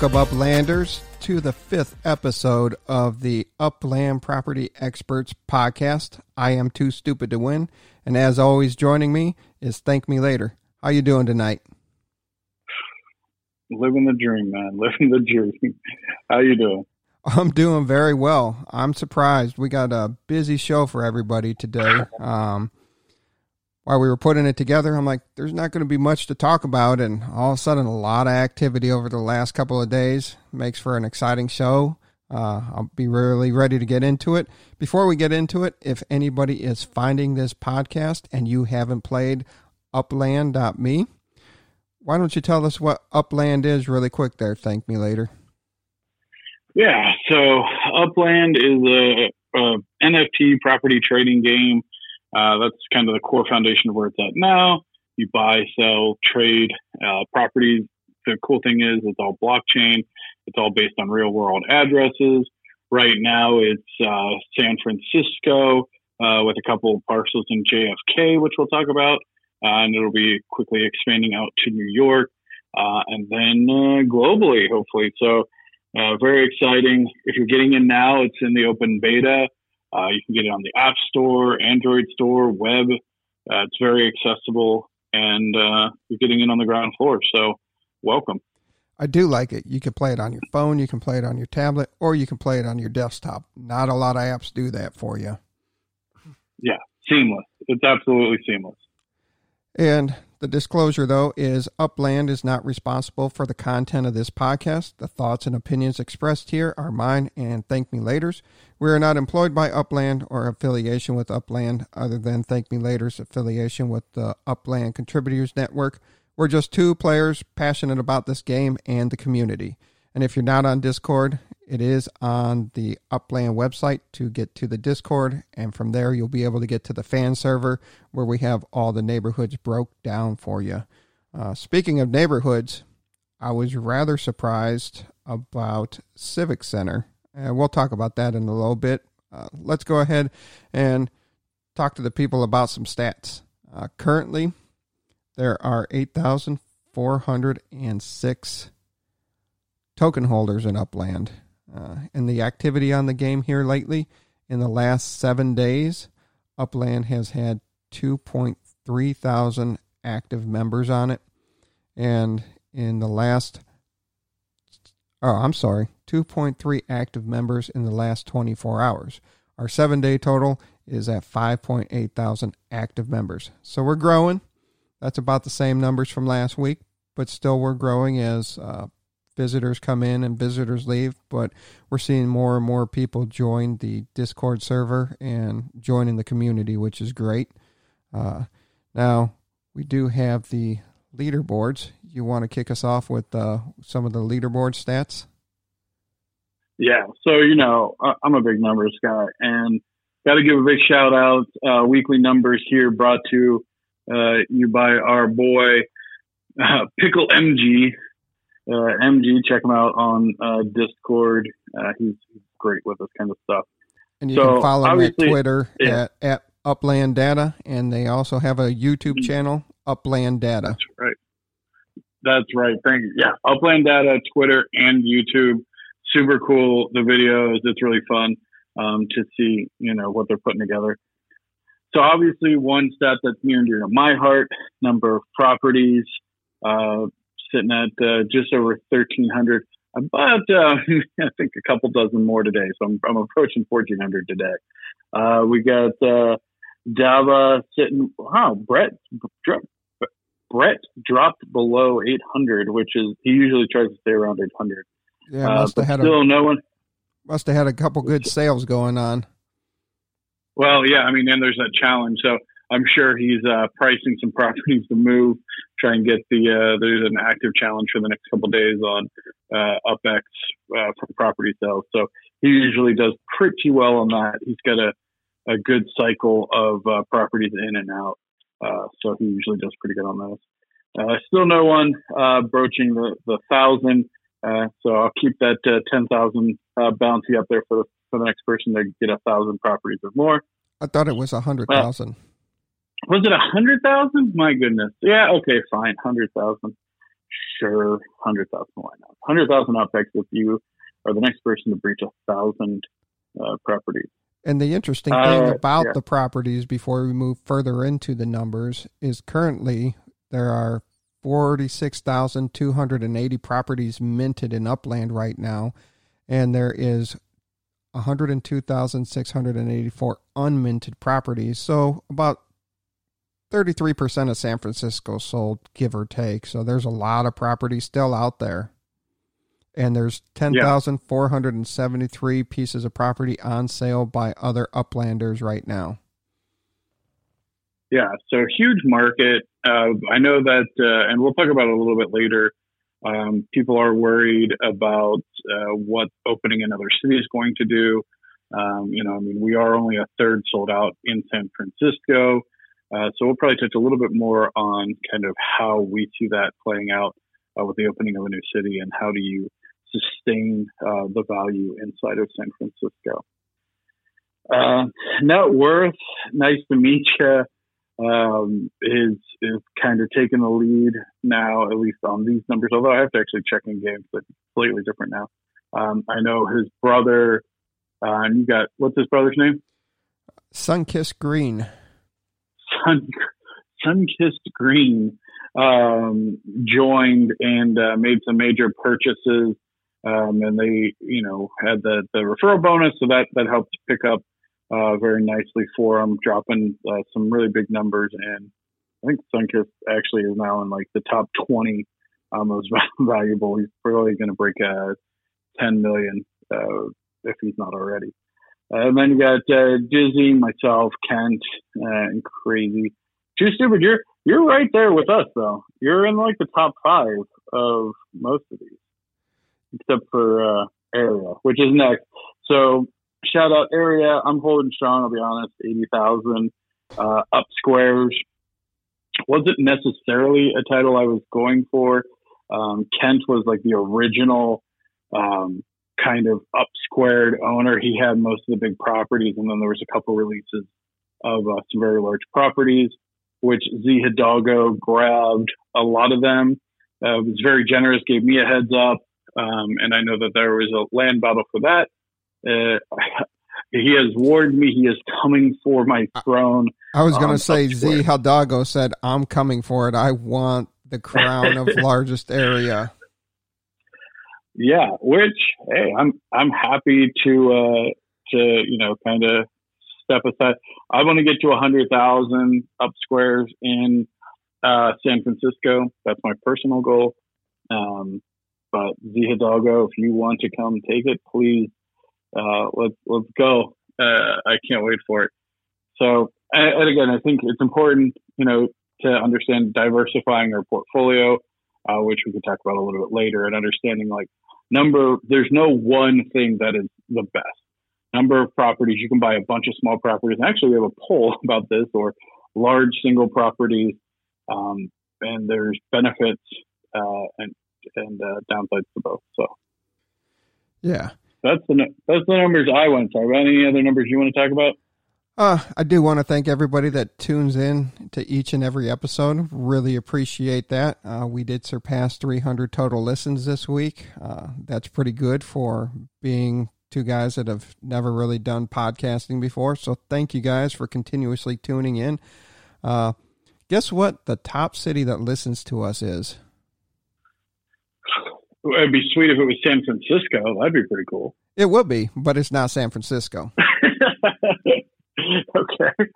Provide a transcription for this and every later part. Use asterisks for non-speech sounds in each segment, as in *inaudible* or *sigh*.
Welcome, Uplanders, to the fifth episode of the Upland Property Experts podcast. I am too stupid to win, and as always, joining me is Thank Me Later. How you doing tonight? Living the dream, man. *laughs* Living the dream. How you doing? I'm doing very well. I'm surprised. We got a busy show for everybody today. Um, while we were putting it together, I'm like, there's not going to be much to talk about. And all of a sudden, a lot of activity over the last couple of days makes for an exciting show. Uh, I'll be really ready to get into it. Before we get into it, if anybody is finding this podcast and you haven't played upland.me, why don't you tell us what Upland is really quick there? Thank me later. Yeah, so Upland is a, a NFT property trading game uh, that's kind of the core foundation of where it's at now. You buy, sell, trade uh, properties. The cool thing is it's all blockchain. It's all based on real world addresses. Right now, it's uh, San Francisco uh, with a couple of parcels in JFK, which we'll talk about, uh, and it'll be quickly expanding out to New York uh, and then globally, hopefully. So, very exciting. If you're getting in now, it's in the open beta. Uh, you can get it on the App Store, Android Store, web. Uh, it's very accessible, and uh, you're getting it on the ground floor. So, welcome. I do like it. You can play it on your phone, you can play it on your tablet, or you can play it on your desktop. Not a lot of apps do that for you. Yeah, seamless. It's absolutely seamless. And the disclosure, though, is Upland is not responsible for the content of this podcast. The thoughts and opinions expressed here are mine and Thank Me Laters. We are not employed by Upland or affiliation with Upland, other than Thank Me Later's affiliation with the Upland Contributors Network. We're just two players passionate about this game and the community. And if you're not on Discord, it is on the Upland website to get to the Discord, and from there you'll be able to get to the fan server where we have all the neighborhoods broke down for you. Uh, speaking of neighborhoods, I was rather surprised about Civic Center, and we'll talk about that in a little bit. Uh, let's go ahead and talk to the people about some stats. Uh, currently, there are 8,406 token holders in Upland. Uh, and the activity on the game here lately, in the last seven days, Upland has had 2.3 thousand active members on it. And in the last, oh, I'm sorry, 2.3 active members in the last 24 hours. Our seven day total is at 5.8 thousand active members. So we're growing. That's about the same numbers from last week, but still we're growing as uh, visitors come in and visitors leave, but we're seeing more and more people join the Discord server and joining the community, which is great. Uh, now, we do have the leaderboards. You want to kick us off with uh, some of the leaderboard stats? Yeah, so you know I'm a big numbers guy, and got to give a big shout out. Uh, weekly numbers here brought to uh, you by our boy uh, Pickle MG, MG. Check him out on uh, Discord. Uh, he's, he's, great with this kind of stuff. And you so, can follow him at Twitter yeah. at, at Upland Data, and they also have a YouTube mm-hmm. channel, Upland Data. That's right. That's right. Thank you. Yeah, Upland Data, Twitter, and YouTube. Super cool. The videos. It's really fun um, to see. You know what they're putting together. So obviously, one stat that's near and dear to my heart: number of properties. Uh, sitting at uh, just over 1,300. About, uh, *laughs* I think, a couple dozen more today. So I'm, I'm approaching 1,400 today. Uh, we got uh, Dava sitting. Wow, Brett, Brett dropped below 800, which is he usually tries to stay around 800. Yeah, uh, must have had still a, no one. Must have had a couple good sales going on. Well, yeah, I mean, and there's that challenge. So I'm sure he's uh, pricing some *laughs* properties to move, try and get the. Uh, there's an active challenge for the next couple of days on uh, UpX uh, for property sales. So he usually does pretty well on that. He's got a, a good cycle of uh, properties in and out. Uh, so he usually does pretty good on those. Uh, still no one uh, broaching the, the thousand. Uh, so I'll keep that uh, 10,000 uh, bounty up there for the, for the next person to get a thousand properties or more. I thought it was a hundred thousand was it a hundred thousand? My goodness. Yeah. Okay. Fine. Hundred thousand. sure, hundred thousand why not? Hundred thousand UpX if you are the next person to breach a thousand uh, properties. And the interesting thing uh, about yeah. the properties before we move further into the numbers is currently there are 46,280 properties minted in Upland right now, and there is 102,684 unminted properties. So about 33% of San Francisco sold, give or take. So there's a lot of property still out there. And there's 10,473 pieces of property on sale by other uplanders right now. Yeah, so huge market. Uh, I know that, uh, and we'll talk about it a little bit later. Um, people are worried about uh, what opening another city is going to do. Um, you know, I mean, we are only a third sold out in San Francisco. Uh, so we'll probably touch a little bit more on kind of how we see that playing out uh, with the opening of a new city and how do you sustain uh, the value inside of San Francisco. Uh, net worth, nice to meet you, um, is is kind of taking the lead now, at least on these numbers. Although I have to actually check in games, but completely different now. Um, I know his brother, uh, and you got what's his brother's name? Sunkiss Green sun sun-kissed green um, joined and uh, made some major purchases um, and they you know had the, the referral bonus so that that helped pick up uh, very nicely for them dropping uh, some really big numbers. And i think sunkist actually is now in like the top 20 um, most *laughs* valuable. He's probably going to break uh, 10 million uh, if he's not already and then you got Dizzy, myself, Kent, uh, and Crazy. Too stupid. You're you're right there with us though. You're in like the top five of most of these, except for uh, Area, which is next. So shout out Area. I'm holding strong. I'll be honest. Eighty thousand uh, up squares. Wasn't necessarily a title I was going for. Um, Kent was like the original um, kind of up squared owner. He had most of the big properties, and then there was a couple releases of uh, some very large properties, which Z Hidalgo grabbed a lot of them. Uh, was very generous, gave me a heads up, um, and I know that there was a land battle for that. Uh, *laughs* he has warned me he is coming for my throne. I was going to say Z Hidalgo said, "I'm coming for it. I want the crown of *laughs* largest area." Yeah, which hey, I'm I'm happy to uh to you know kind of step aside. I want to get to a hundred thousand up squares in uh, San Francisco. That's my personal goal. Um, but Z Hidalgo, if you want to come take it, please uh, let's let's go. Uh, I can't wait for it. So, and, again, I think it's important, you know, to understand diversifying our portfolio, uh, which we could talk about a little bit later, and understanding like number there's no one thing that is the best. Number of properties you can buy a bunch of small properties. And actually we have a poll *laughs* about this or large single properties um, and there's benefits uh, and and uh, downsides to both so. Yeah. That's the that's the numbers i went for any other numbers you want to talk about uh, I do want to thank everybody that tunes in to each and every episode. Really appreciate that. Uh, we did surpass 300 total listens this week. Uh, that's pretty good for being two guys that have never really done podcasting before. So thank you guys for continuously tuning in. Uh, guess what? The top city that listens to us is. It'd be sweet if it was San Francisco. That'd be pretty cool. It would be, but it's not San Francisco. *laughs* *laughs* okay.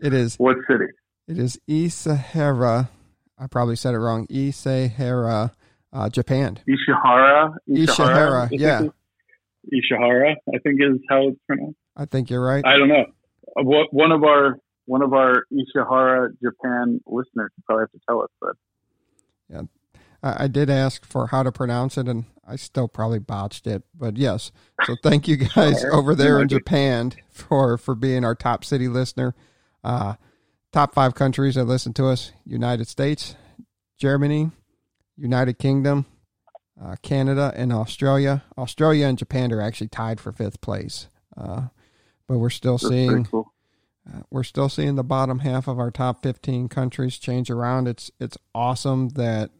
It is. What city? It is Isahara. I probably said it wrong. Isahara, uh, Japan. Ishihara. Ishihara. yeah. *laughs* Ishihara, I think is how it's pronounced. I think you're right. I don't know. What one of our one of our Ishihara Japan listeners probably have to tell us, but yeah, I, I did ask for how to pronounce it, and I still probably botched it. But yes, so thank you *laughs* guys over there in Japan for for being our top city listener. Uh, top five countries that listen to us: United States, Germany, United Kingdom, uh, Canada, and Australia. Australia and Japan are actually tied for fifth place, uh, but we're still That's seeing. Cool. Uh, we're still seeing the bottom half of our top 15 countries change around. It's it's awesome that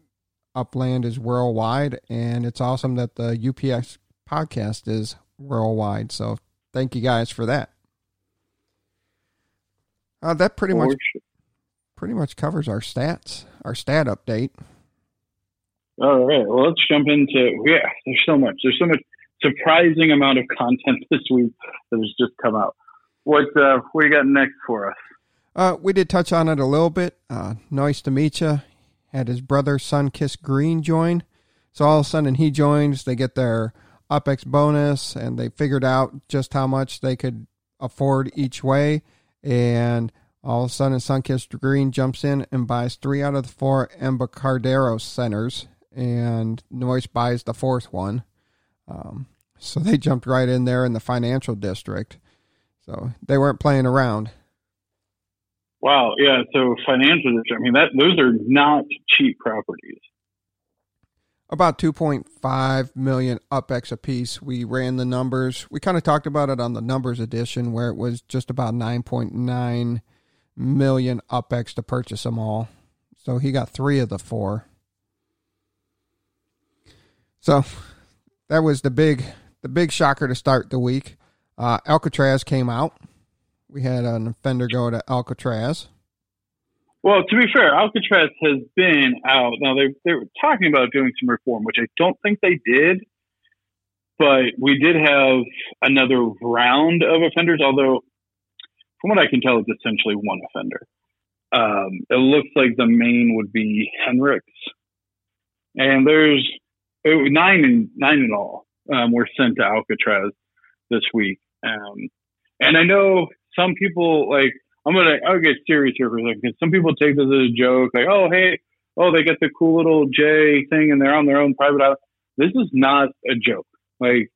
Upland is worldwide, and it's awesome that the UPX podcast is worldwide. So thank you guys for that. Uh, that pretty much pretty much covers our stats, our stat update. All right. Well, let's jump into yeah. There's so much. There's so much surprising amount of content *laughs* this week that has just come out. What uh, what you got next for us? Uh, we did touch on it a little bit. Uh, nice to meet you. Had his brother Sunkiss Green join. So all of a sudden he joins. They get their UpX bonus, and they figured out just how much they could afford each way. And all of a sudden, Sunkissed Green jumps in and buys three out of the four Embarcadero centers, and Noyce buys the fourth one. Um, so they jumped right in there in the financial district. So they weren't playing around. Wow, yeah. So financial district. I mean, that those are not cheap properties. About 2.5 million upex a piece. We ran the numbers. We kind of talked about it on the numbers edition, where it was just about 9.9 million upex to purchase them all. So he got three of the four. So that was the big the big shocker to start the week. Uh, Alcatraz came out. We had an offender go to Alcatraz. Well, to be fair, Alcatraz has been out. Now they they were talking about doing some reform, which I don't think they did. But we did have another round of offenders, although from what I can tell, it's essentially one offender. Um, it looks like the main would be Henrik's, and there's nine in nine in all um, were sent to Alcatraz this week. Um, and I know some people like I'm gonna I'll get serious here for a second because some people take this as a joke, like oh hey oh they get the cool little J thing and they're on their own private island. This is not a joke. Like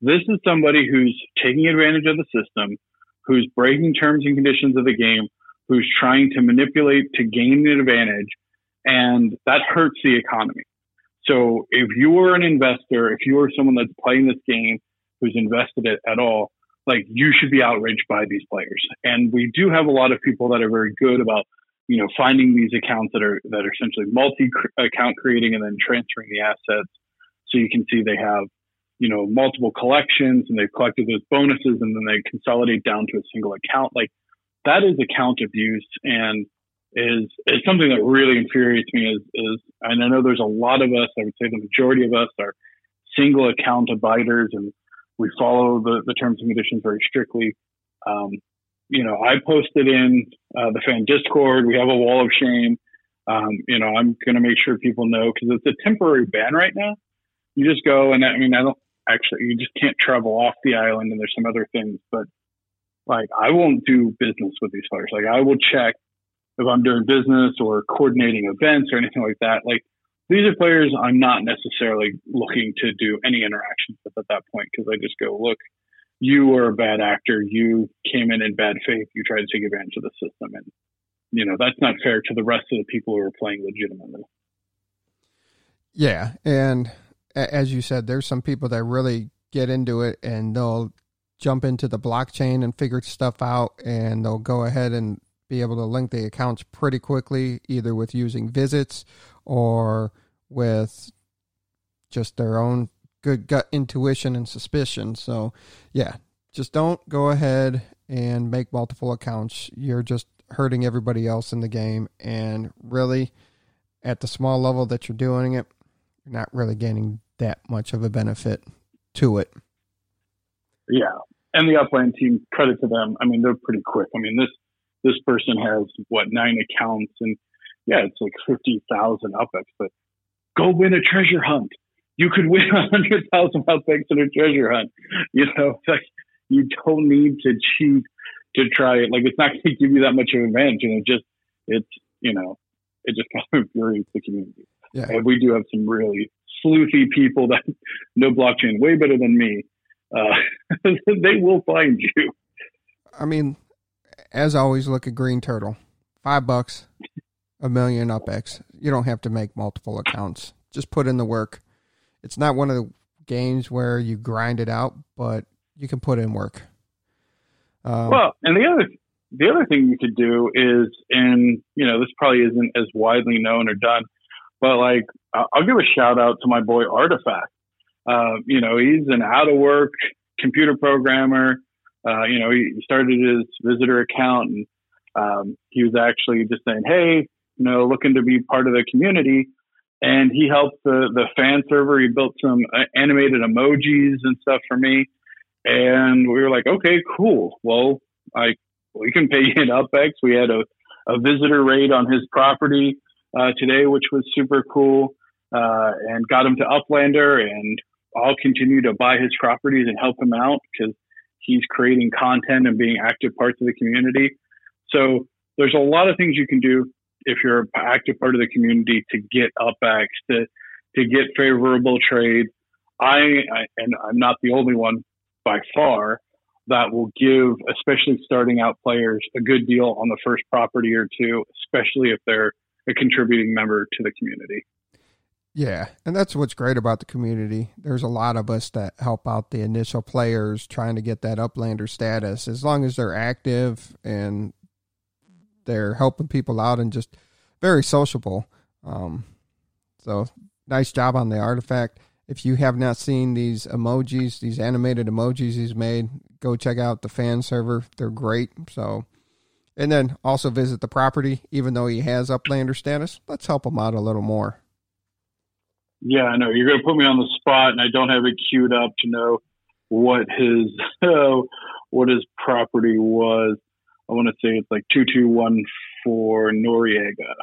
this is somebody who's taking advantage of the system, who's breaking terms and conditions of the game, who's trying to manipulate to gain an advantage, and that hurts the economy. So if you're an investor, if you're someone that's playing this game who's invested it at all, like you should be outraged by these players. And we do have a lot of people that are very good about, you know, finding these accounts that are that are essentially multi account creating and then transferring the assets. So you can see they have, you know, multiple collections and they've collected those bonuses and then they consolidate down to a single account. Like that is account abuse and is is something that really infuriates me is is and I know there's a lot of us, I would say the majority of us are single account abiders and we follow the, the terms and conditions very strictly. Um, you know, I posted in uh, the fan Discord. We have a wall of shame. Um, you know, I'm going to make sure people know because it's a temporary ban right now. You just go and I mean, I don't actually, you just can't travel off the island and there's some other things, but like I won't do business with these players. Like I will check if I'm doing business or coordinating events or anything like that. Like these are players I'm not necessarily looking to do any interactions with at that point because I just go, look, you were a bad actor. You came in in bad faith. You tried to take advantage of the system. And, you know, that's not fair to the rest of the people who are playing legitimately. Yeah. And as you said, there's some people that really get into it and they'll jump into the blockchain and figure stuff out and they'll go ahead and be able to link the accounts pretty quickly, either with using visits or with just their own good gut intuition and suspicion. So, yeah, just don't go ahead and make multiple accounts. You're just hurting everybody else in the game. And really, at the small level that you're doing it, you're not really gaining that much of a benefit to it. Yeah. And the upland team, credit to them. I mean, they're pretty quick. I mean, this this person has what nine accounts and yeah, it's like 50,000 UpX, but go win a treasure hunt. You could win *laughs* a hundred thousand UpX in a treasure hunt. You know, like you don't need to cheat to try it. Like it's not going to give you that much of an advantage. And it just, it's, you know, it just kind *laughs* of infuriates the community. Yeah. And we do have some really sleuthy people that *laughs* know blockchain way better than me. Uh, they will find you. I mean, as always, look at Green Turtle. Five bucks, a million UpX. You don't have to make multiple accounts. Just put in the work. It's not one of the games where you grind it out, but you can put in work. Um, well, and the other the other thing you could do is, and you know, this probably isn't as widely known or done, but like I'll give a shout out to my boy Artifact. Uh, you know, he's an out of work computer programmer. Uh, you know, he started his visitor account and um, he was actually just saying, "Hey, you know, looking to be part of the community." And he helped the the fan server. He built some uh, animated emojis and stuff for me. And we were like, "Okay, cool. Well, I we can pay *laughs* you in UpX." We had a a visitor raid on his property uh, today, which was super cool, uh, and got him to Uplander. And I'll continue to buy his properties and help him out because he's creating content and being active parts of the community. So there's a lot of things you can do if you're an active part of the community to get UpX to to get favorable trade. I, I and I'm not the only one by far that will give, especially starting out players, a good deal on the first property or two, especially if they're a contributing member to the community. Yeah, and that's what's great about the community. There's a lot of us that help out the initial players trying to get that uplander status. As long as they're active and they're helping people out and just very sociable. Um, so nice job on the artifact. If you have not seen these emojis, these animated emojis he's made, go check out the fan server. They're great. So, and then also visit the property. Even though he has uplander status, let's help him out a little more. Yeah, I know. You're going to put me on the spot, and I don't have it queued up to know what his uh, *laughs* what his property was. I want to say it's like two two one four Noriega.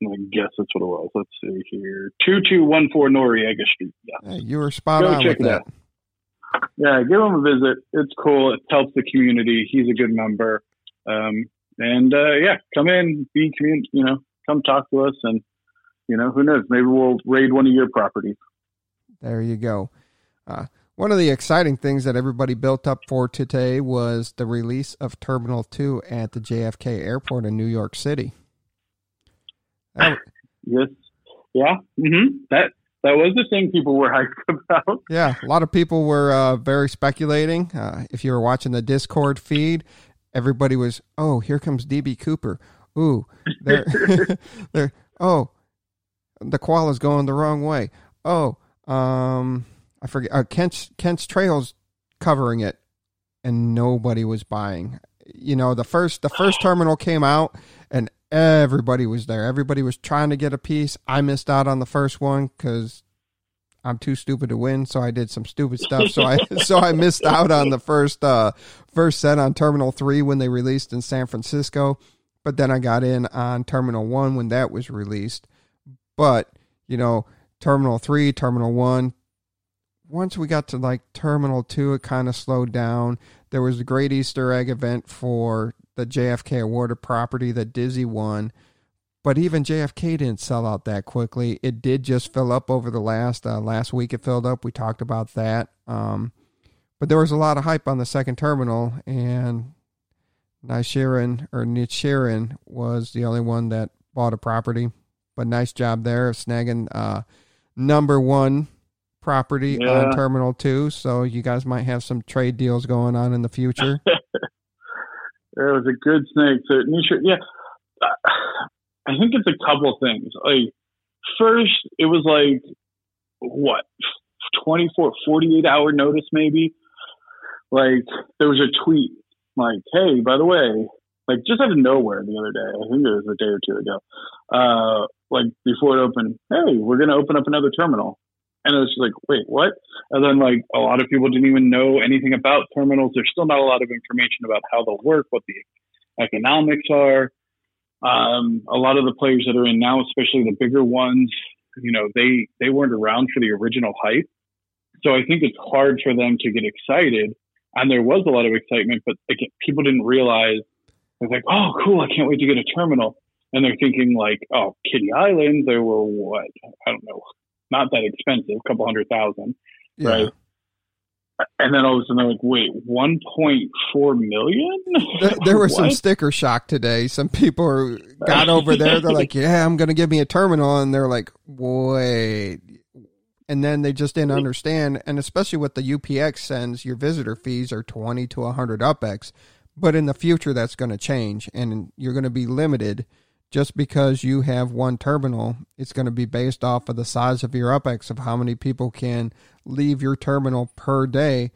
I guess that's what it was. Let's see here, two two one four Noriega Street. Yeah, hey, you were spot Go on check with that. Out. Yeah, give him a visit. It's cool. It helps the community. He's a good member. Um, and uh, yeah, come in, be community. You know, come talk to us and you know, who knows? Maybe we'll raid one of your properties. There you go. Uh, one of the exciting things that everybody built up for today was the release of Terminal 2 at the JFK Airport in New York City. That, *sighs* yes. Yeah. Mm-hmm. That that was the thing people were *laughs* hyped about. Yeah, a lot of people were uh, very speculating. Uh, if you were watching the Discord feed, everybody was, "Oh, here comes DB Cooper." Ooh, they're, *laughs* they're oh, the koala's going the wrong way. Oh, um, I forget. Uh, Kent's Kent's Trails covering it, and nobody was buying. You know, the first the first terminal came out, and everybody was there. Everybody was trying to get a piece. I missed out on the first one because I'm too stupid to win, so I did some stupid stuff. So I *laughs* so I missed out on the first uh first set on Terminal Three when they released in San Francisco. But then I got in on Terminal One when that was released. But, you know, Terminal 3, Terminal 1, once we got to like Terminal 2, it kind of slowed down. There was a great Easter egg event for the JFK awarded property that Dizzy won. But even JFK didn't sell out that quickly. It did just fill up over the last uh, last week. It filled up. We talked about that. Um, but there was a lot of hype on the second terminal, and Nishirin or Nichirin was the only one that bought a property. But nice job there snagging uh, number one property yeah. on Terminal 2. So you guys might have some trade deals going on in the future. *laughs* it was a good snake. So, yeah, I think it's a couple things. Like, first, it was like, what, 24, 48 hour notice maybe? Like, there was a tweet like, hey, by the way, like just out of nowhere the other day, I think it was a day or two ago, uh, like before it opened, hey, we're going to open up another terminal. And it was like, wait, what? And then like a lot of people didn't even know anything about terminals. There's still not a lot of information about how they'll work, what the economics are. Um, a lot of the players that are in now, especially the bigger ones, you know, they they weren't around for the original hype. So I think it's hard for them to get excited. And there was a lot of excitement, but again, people didn't realize. They're like, oh, cool! I can't wait to get a terminal and they're thinking like, oh, Kitty Island, they were what? I don't know, not that expensive, a couple hundred thousand, yeah. right? And then all of a sudden they're like, wait, 1.4 million? *laughs* There, there was some sticker shock today. Some people are, got *laughs* over there. They're like, yeah, I'm going to give me a terminal. And they're like, wait. And then they just didn't understand. And especially with the UPX sends, your visitor fees are 20 to 100 UpX But in the future, that's going to change, and you're going to be limited just because you have one terminal. It's going to be based off of the size of your UPX of how many people can leave your terminal per day.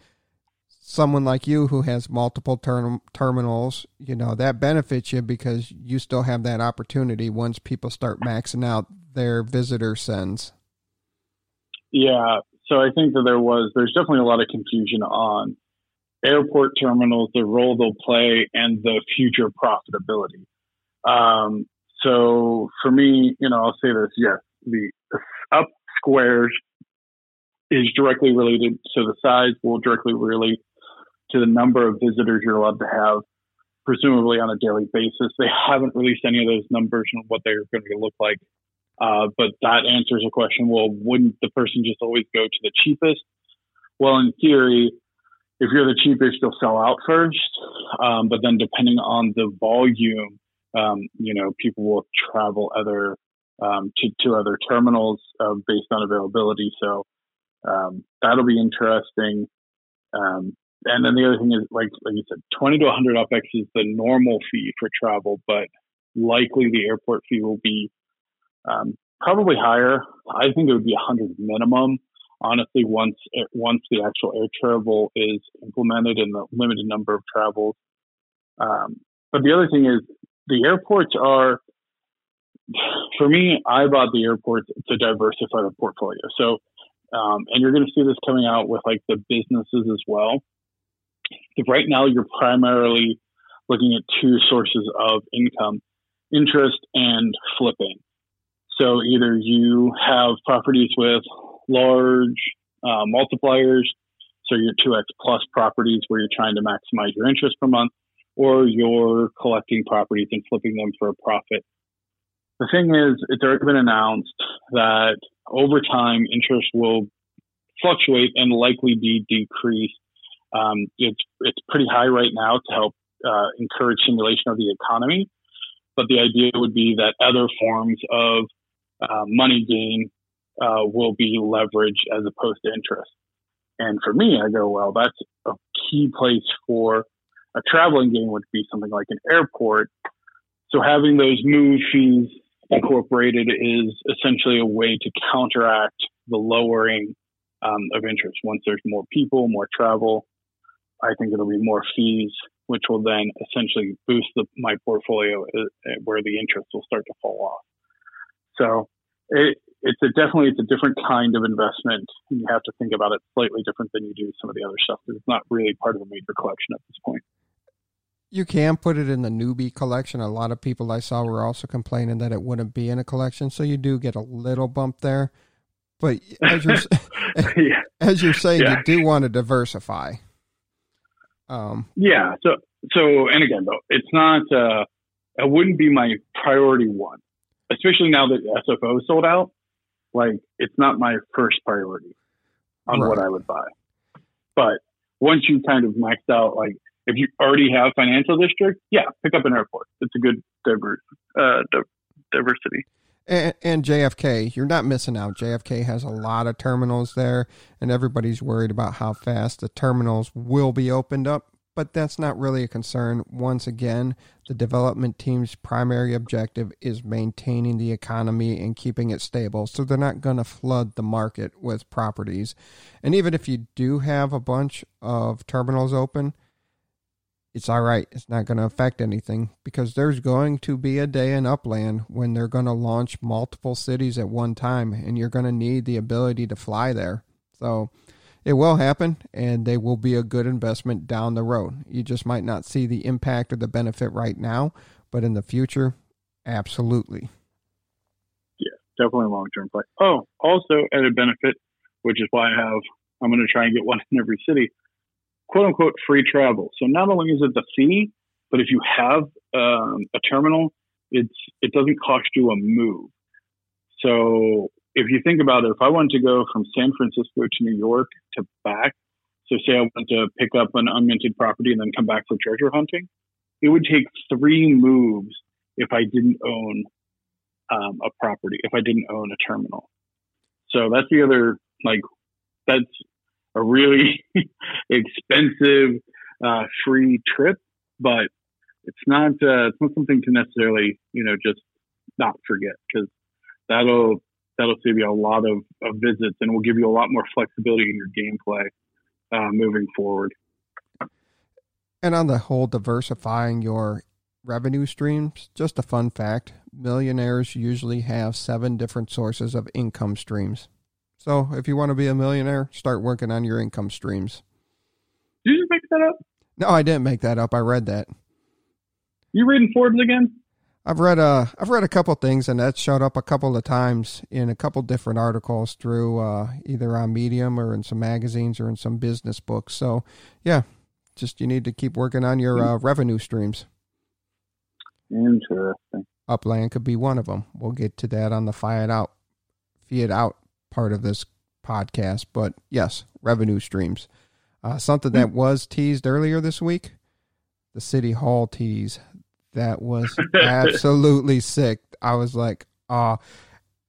Someone like you who has multiple ter- terminals, you know, that benefits you because you still have that opportunity once people start maxing out their visitor sends. Yeah. So I think that there was, there's definitely a lot of confusion on airport terminals, the role they'll play, and the future profitability. Um, so for me, you know, I'll say this: yes, the up squares is directly related. So the size will directly relate to the number of visitors you're allowed to have, presumably on a daily basis. They haven't released any of those numbers and what they're going to look like. Uh, but that answers a question. Well, wouldn't the person just always go to the cheapest? Well, in theory, if you're the cheapest, you'll sell out first. Um, but then depending on the volume, um, you know, people will travel other um, to, to other terminals uh, based on availability. So um, that'll be interesting. Um, and then the other thing is, like like you said, 20 to 100 UPX is the normal fee for travel, but likely the airport fee will be um, probably higher. I think it would be a 100 minimum honestly, once it, once the actual air travel is implemented and the limited number of travels. Um, but the other thing is the airports are, for me, I bought the airports to diversify the portfolio. So, um, and you're going to see this coming out with like the businesses as well. If right now you're primarily looking at two sources of income, interest and flipping. So either you have properties with large uh, multipliers, so your 2x plus properties where you're trying to maximize your interest per month, or you're collecting properties and flipping them for a profit. The thing is, it's already been announced that over time, interest will fluctuate and likely be decreased. Um, it's it's pretty high right now to help uh, encourage stimulation of the economy, but the idea would be that other forms of uh, money gain uh, will be leveraged as opposed to interest. And for me, I go, well, that's a key place for a traveling game would be something like an airport. So having those move fees incorporated is essentially a way to counteract the lowering um, of interest. Once there's more people, more travel, I think it'll be more fees, which will then essentially boost the, my portfolio uh, where the interest will start to fall off. So it, it's a definitely it's a different kind of investment. And you have to think about it slightly different than you do some of the other stuff. It's not really part of a major collection at this point. You can put it in the newbie collection. A lot of people I saw were also complaining that it wouldn't be in a collection, so you do get a little bump there. But as you're *laughs* yeah. *laughs* as you're saying, yeah. you do want to diversify. Um, yeah. So so and again though, it's not. Uh, it wouldn't be my priority one, especially now that SFO is sold out like it's not my first priority on right. what I would buy. But once you kind of maxed out, like if you already have financial district, yeah, pick up an airport. It's a good diverse, uh, diversity. And, and, JFK, you're not missing out. JFK has a lot of terminals there, and everybody's worried about how fast the terminals will be opened up but that's not really a concern. Once again, the development team's primary objective is maintaining the economy and keeping it stable. So they're not going to flood the market with properties. And even if you do have a bunch of terminals open, it's all right. It's not going to affect anything because there's going to be a day in Upland when they're going to launch multiple cities at one time and you're going to need the ability to fly there. So it will happen and they will be a good investment down the road. You just might not see the impact or the benefit right now, but in the future, absolutely. Yeah, definitely long term play. Oh, also added benefit, which is why I have, I'm going to try and get one in every city, quote unquote free travel. So not only is it the fee, but if you have um, a terminal, it's it doesn't cost you a move. So if you think about it, if I wanted to go from San Francisco to New York to back, so say I want to pick up an unminted property and then come back for treasure hunting, it would take three moves if I didn't own um, a property, if I didn't own a terminal. So that's the other, like, that's a really *laughs* expensive uh, free trip but it's not uh, it's not something to necessarily you know just not forget because that'll that'll save you a lot of, of visits and will give you a lot more flexibility in your gameplay uh, moving forward. And on the whole, diversifying your revenue streams, just a fun fact millionaires usually have seven different sources of income streams. So if you want to be a millionaire, start working on your income streams. Did you make that up? No, I didn't make that up. I read that. You reading Forbes again? I've read a I've read a couple things, and that showed up a couple of times in a couple different articles through uh, either on Medium or in some magazines or in some business books. So, yeah, just you need to keep working on your uh, revenue streams. Interesting. Upland could be one of them. We'll get to that on the fiat out, fiat out part of this podcast. But yes, revenue streams. Uh, something that was teased earlier this week, the city hall tease that was *laughs* absolutely sick. I was like, ah, uh,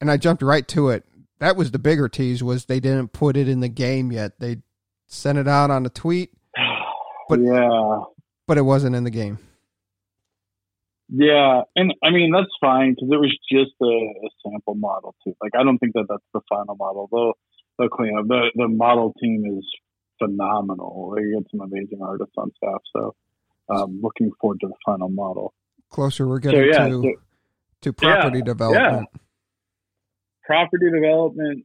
and I jumped right to it. That was the bigger tease was they didn't put it in the game yet. They sent it out on a tweet, *sighs* but yeah, but it wasn't in the game. Yeah, and I mean that's fine because it was just a, a, sample model too. Like I don't think that that's the final model. They'll they'll clean up. The the model team is phenomenal. They get some amazing artists on staff. So um, looking forward to the final model. Closer we're getting so, yeah, to, so, to property yeah, development. Yeah. Property development,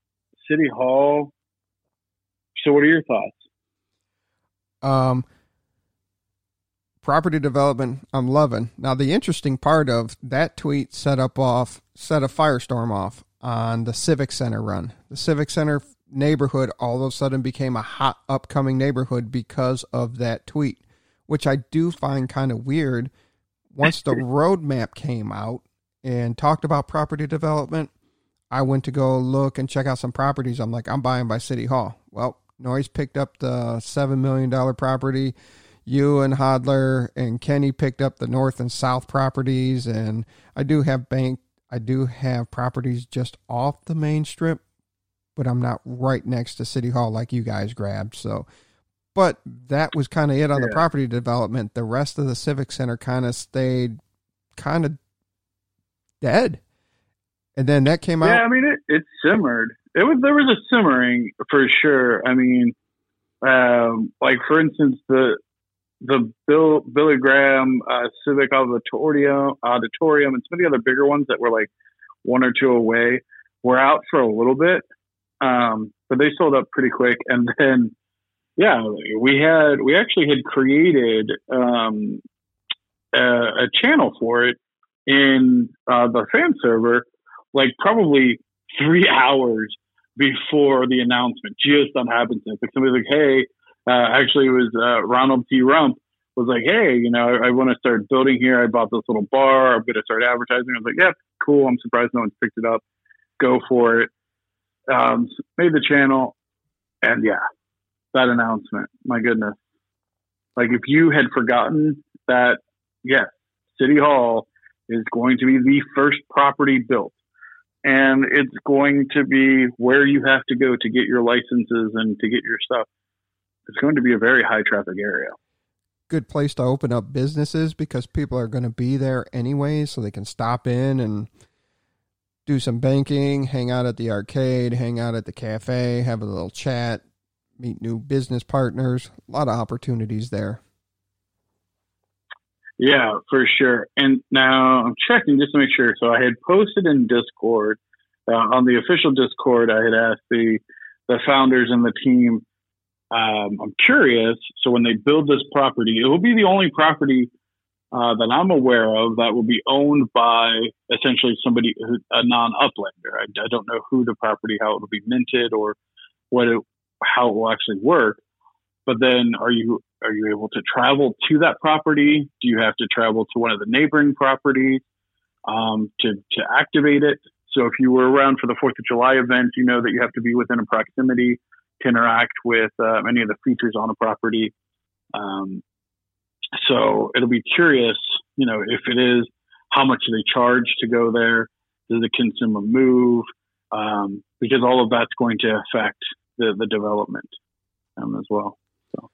city hall. So, what are your thoughts? Um, property development, I'm loving. Now, the interesting part of that tweet set up off, set a firestorm off on the Civic Center run. The Civic Center neighborhood all of a sudden became a hot upcoming neighborhood because of that tweet which I do find kind of weird. Once the *laughs* roadmap came out and talked about property development, I went to go look and check out some properties. I'm like, I'm buying by City Hall. Well, Noyce picked up the seven million dollar property. You and Hodler and Kenny picked up the north and south properties, and I do have bank. I do have properties just off the main strip, but I'm not right next to City Hall like you guys grabbed. So but that was kind of it on yeah. the property development. The rest of the civic center kind of stayed kind of dead. And then that came out. Yeah, I mean it, it simmered. It was there was a simmering for sure. I mean, um, like for instance the the Bill Billy Graham uh, Civic Auditorium, Auditorium, and some of the other bigger ones that were like one or two away were out for a little bit, um, but they sold up pretty quick. And then yeah, we had we actually had created um, a, a, channel for it in uh, the fan server, like probably three *laughs* hours before the announcement, just on happenstance. Like somebody's like, hey, uh, actually, it was uh, Ronald T. Rump was like, hey, you know, I, I want to start building here. I bought this little bar. I'm going to start advertising. I was like, yeah, cool. I'm surprised no one's picked it up. Go for it. Um, made the channel, and yeah, that announcement. My goodness. Like if you had forgotten that, yes, City Hall is going to be the first property built. And it's going to be where you have to go to get your licenses and to get your stuff. It's going to be a very high traffic area. Good place to open up businesses because people are going to be there anyway, so they can stop in and do some banking, hang out at the arcade, hang out at the cafe, have a little chat, meet new business partners. A lot of opportunities there. Yeah, for sure. And now I'm checking just to make sure. So I had posted in Discord uh, on the official Discord. I had asked the the founders and the team. Um, I'm curious. So when they build this property, it will be the only property uh, that I'm aware of that will be owned by essentially somebody, who, a non-uplander. I, I, don't know who the property, how it will be minted, or what it how it will actually work. But then, are you are you able to travel to that property? Do you have to travel to one of the neighboring properties um, to to activate it? So if you were around for the Fourth of July event, you know that you have to be within a proximity to interact with uh, any of the features on a property. Um, so it'll be curious, you know, if it is how much do they charge to go there? Does it consume a move? Um, because all of that's going to affect the the development um, as well. So.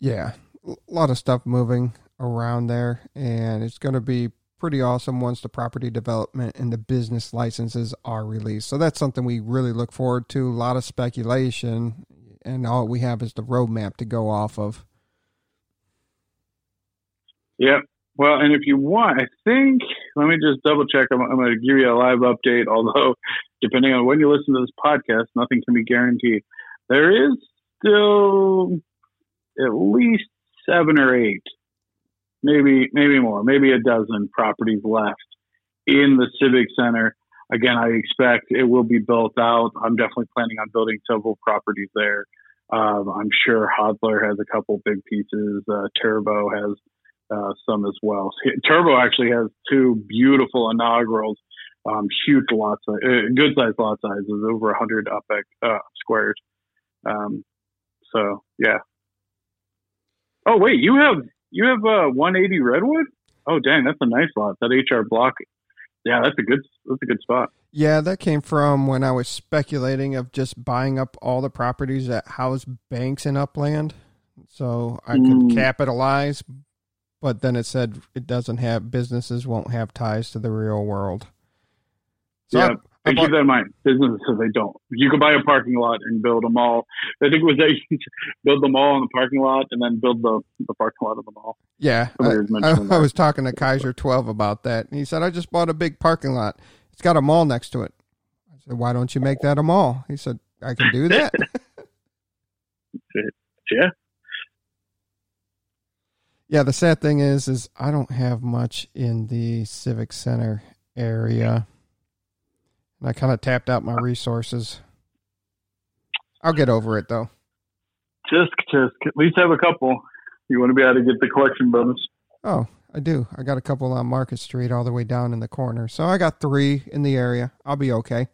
Yeah, a lot of stuff moving around there, and it's going to be pretty awesome once the property development and the business licenses are released. So that's something we really look forward to. A lot of speculation, and all we have is the roadmap to go off of. Yep. Well, and if you want, I think, let me just double check. I'm, I'm going to give you a live update, although, depending on when you listen to this podcast, nothing can be guaranteed. There is still at least seven or eight maybe maybe more, maybe a dozen properties left in the Civic Center. Again, I expect it will be built out. I'm definitely planning on building several properties there. Um, I'm sure Hodler has a couple big pieces. Uh, Turbo has uh, some as well. Turbo actually has two beautiful inaugurals, um, huge lot size, uh, good sized lot sizes, over 100 up uh, squares. Um, so yeah. Oh wait, you have you have a 180 Redwood? Oh, dang, that's a nice lot. That HR block. Yeah, that's a good. That's a good spot. Yeah, that came from when I was speculating of just buying up all the properties that house banks in Upland, so I could mm. capitalize. But then it said it doesn't have businesses won't have ties to the real world. So yeah, and keep that in mind. Businesses they don't. You can buy a parking lot and build a mall. I think it was that *laughs* build the mall in the parking lot and then build the, the parking lot of the mall. Yeah, I, I, I, was talking to Kaiser Twelve about that. And he said, "I just bought a big parking lot. It's got a mall next to it." I said, "Why don't you make that a mall?" He said, "I can do *laughs* that." *laughs* yeah. Yeah, the sad thing is, is I don't have much in the civic center area. And I kind of tapped out my resources. I'll get over it though. Just, just at least have a couple. You want to be able to get the collection bonus. Oh, I do. I got a couple on Market Street all the way down in the corner. So I got three in the area. I'll be okay.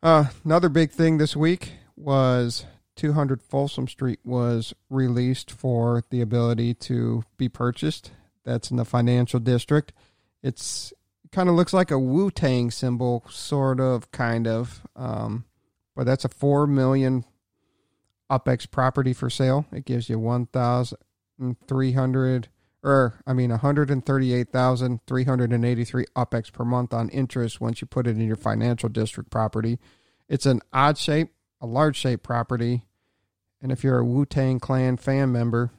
Uh, another big thing this week was 200 Folsom Street was released for the ability to be purchased. That's in the financial district. It's kind of looks like a Wu Tang symbol, sort of, kind of. Um, but that's a four million UpX property for sale. It gives you one thousand three hundred, or I mean, one hundred and thirty-eight thousand three hundred and eighty-three UpX per month on interest once you put it in your financial district property. It's an odd shape, a large shape property, and if you're a Wu Tang Clan fan member,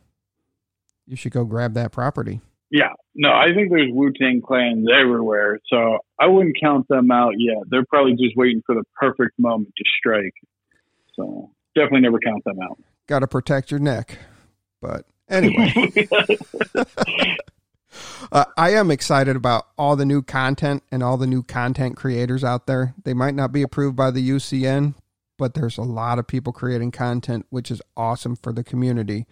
you should go grab that property. Yeah, no, I think there's Wu Tang clans everywhere, so I wouldn't count them out yet. They're probably just waiting for the perfect moment to strike. So definitely never count them out. Got to protect your neck, but anyway. *laughs* *laughs* uh, I am excited about all the new content and all the new content creators out there. They might not be approved by the UCN, but there's a lot of people creating content, which is awesome for the community.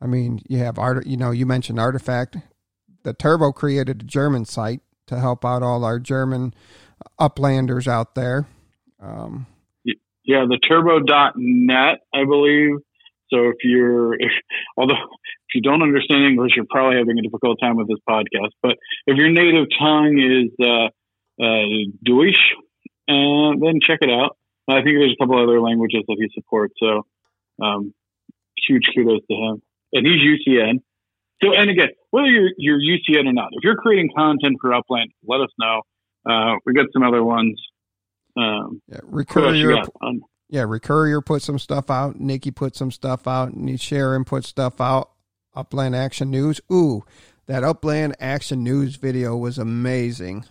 I mean, you have art. You know, you mentioned Artifact the Turbo created a German site to help out all our German uplanders out there. Um, yeah, the turbo.net, I believe. So if you're, if, although if you don't understand English, you're probably having a difficult time with this podcast. But if your native tongue is uh, uh, Deutsch, uh, then check it out. I think there's a couple other languages that he supports. So um, huge kudos to him. And he's UCN. So, and again, whether you're, you're UCN or not, if you're creating content for Upland, let us know. Uh, we got some other ones. Um, yeah, Recurrier, yeah, Recurrier put some stuff out. Nikki put some stuff out. And Sharon put stuff out. Upland Action News. Ooh, that Upland Action News video was amazing.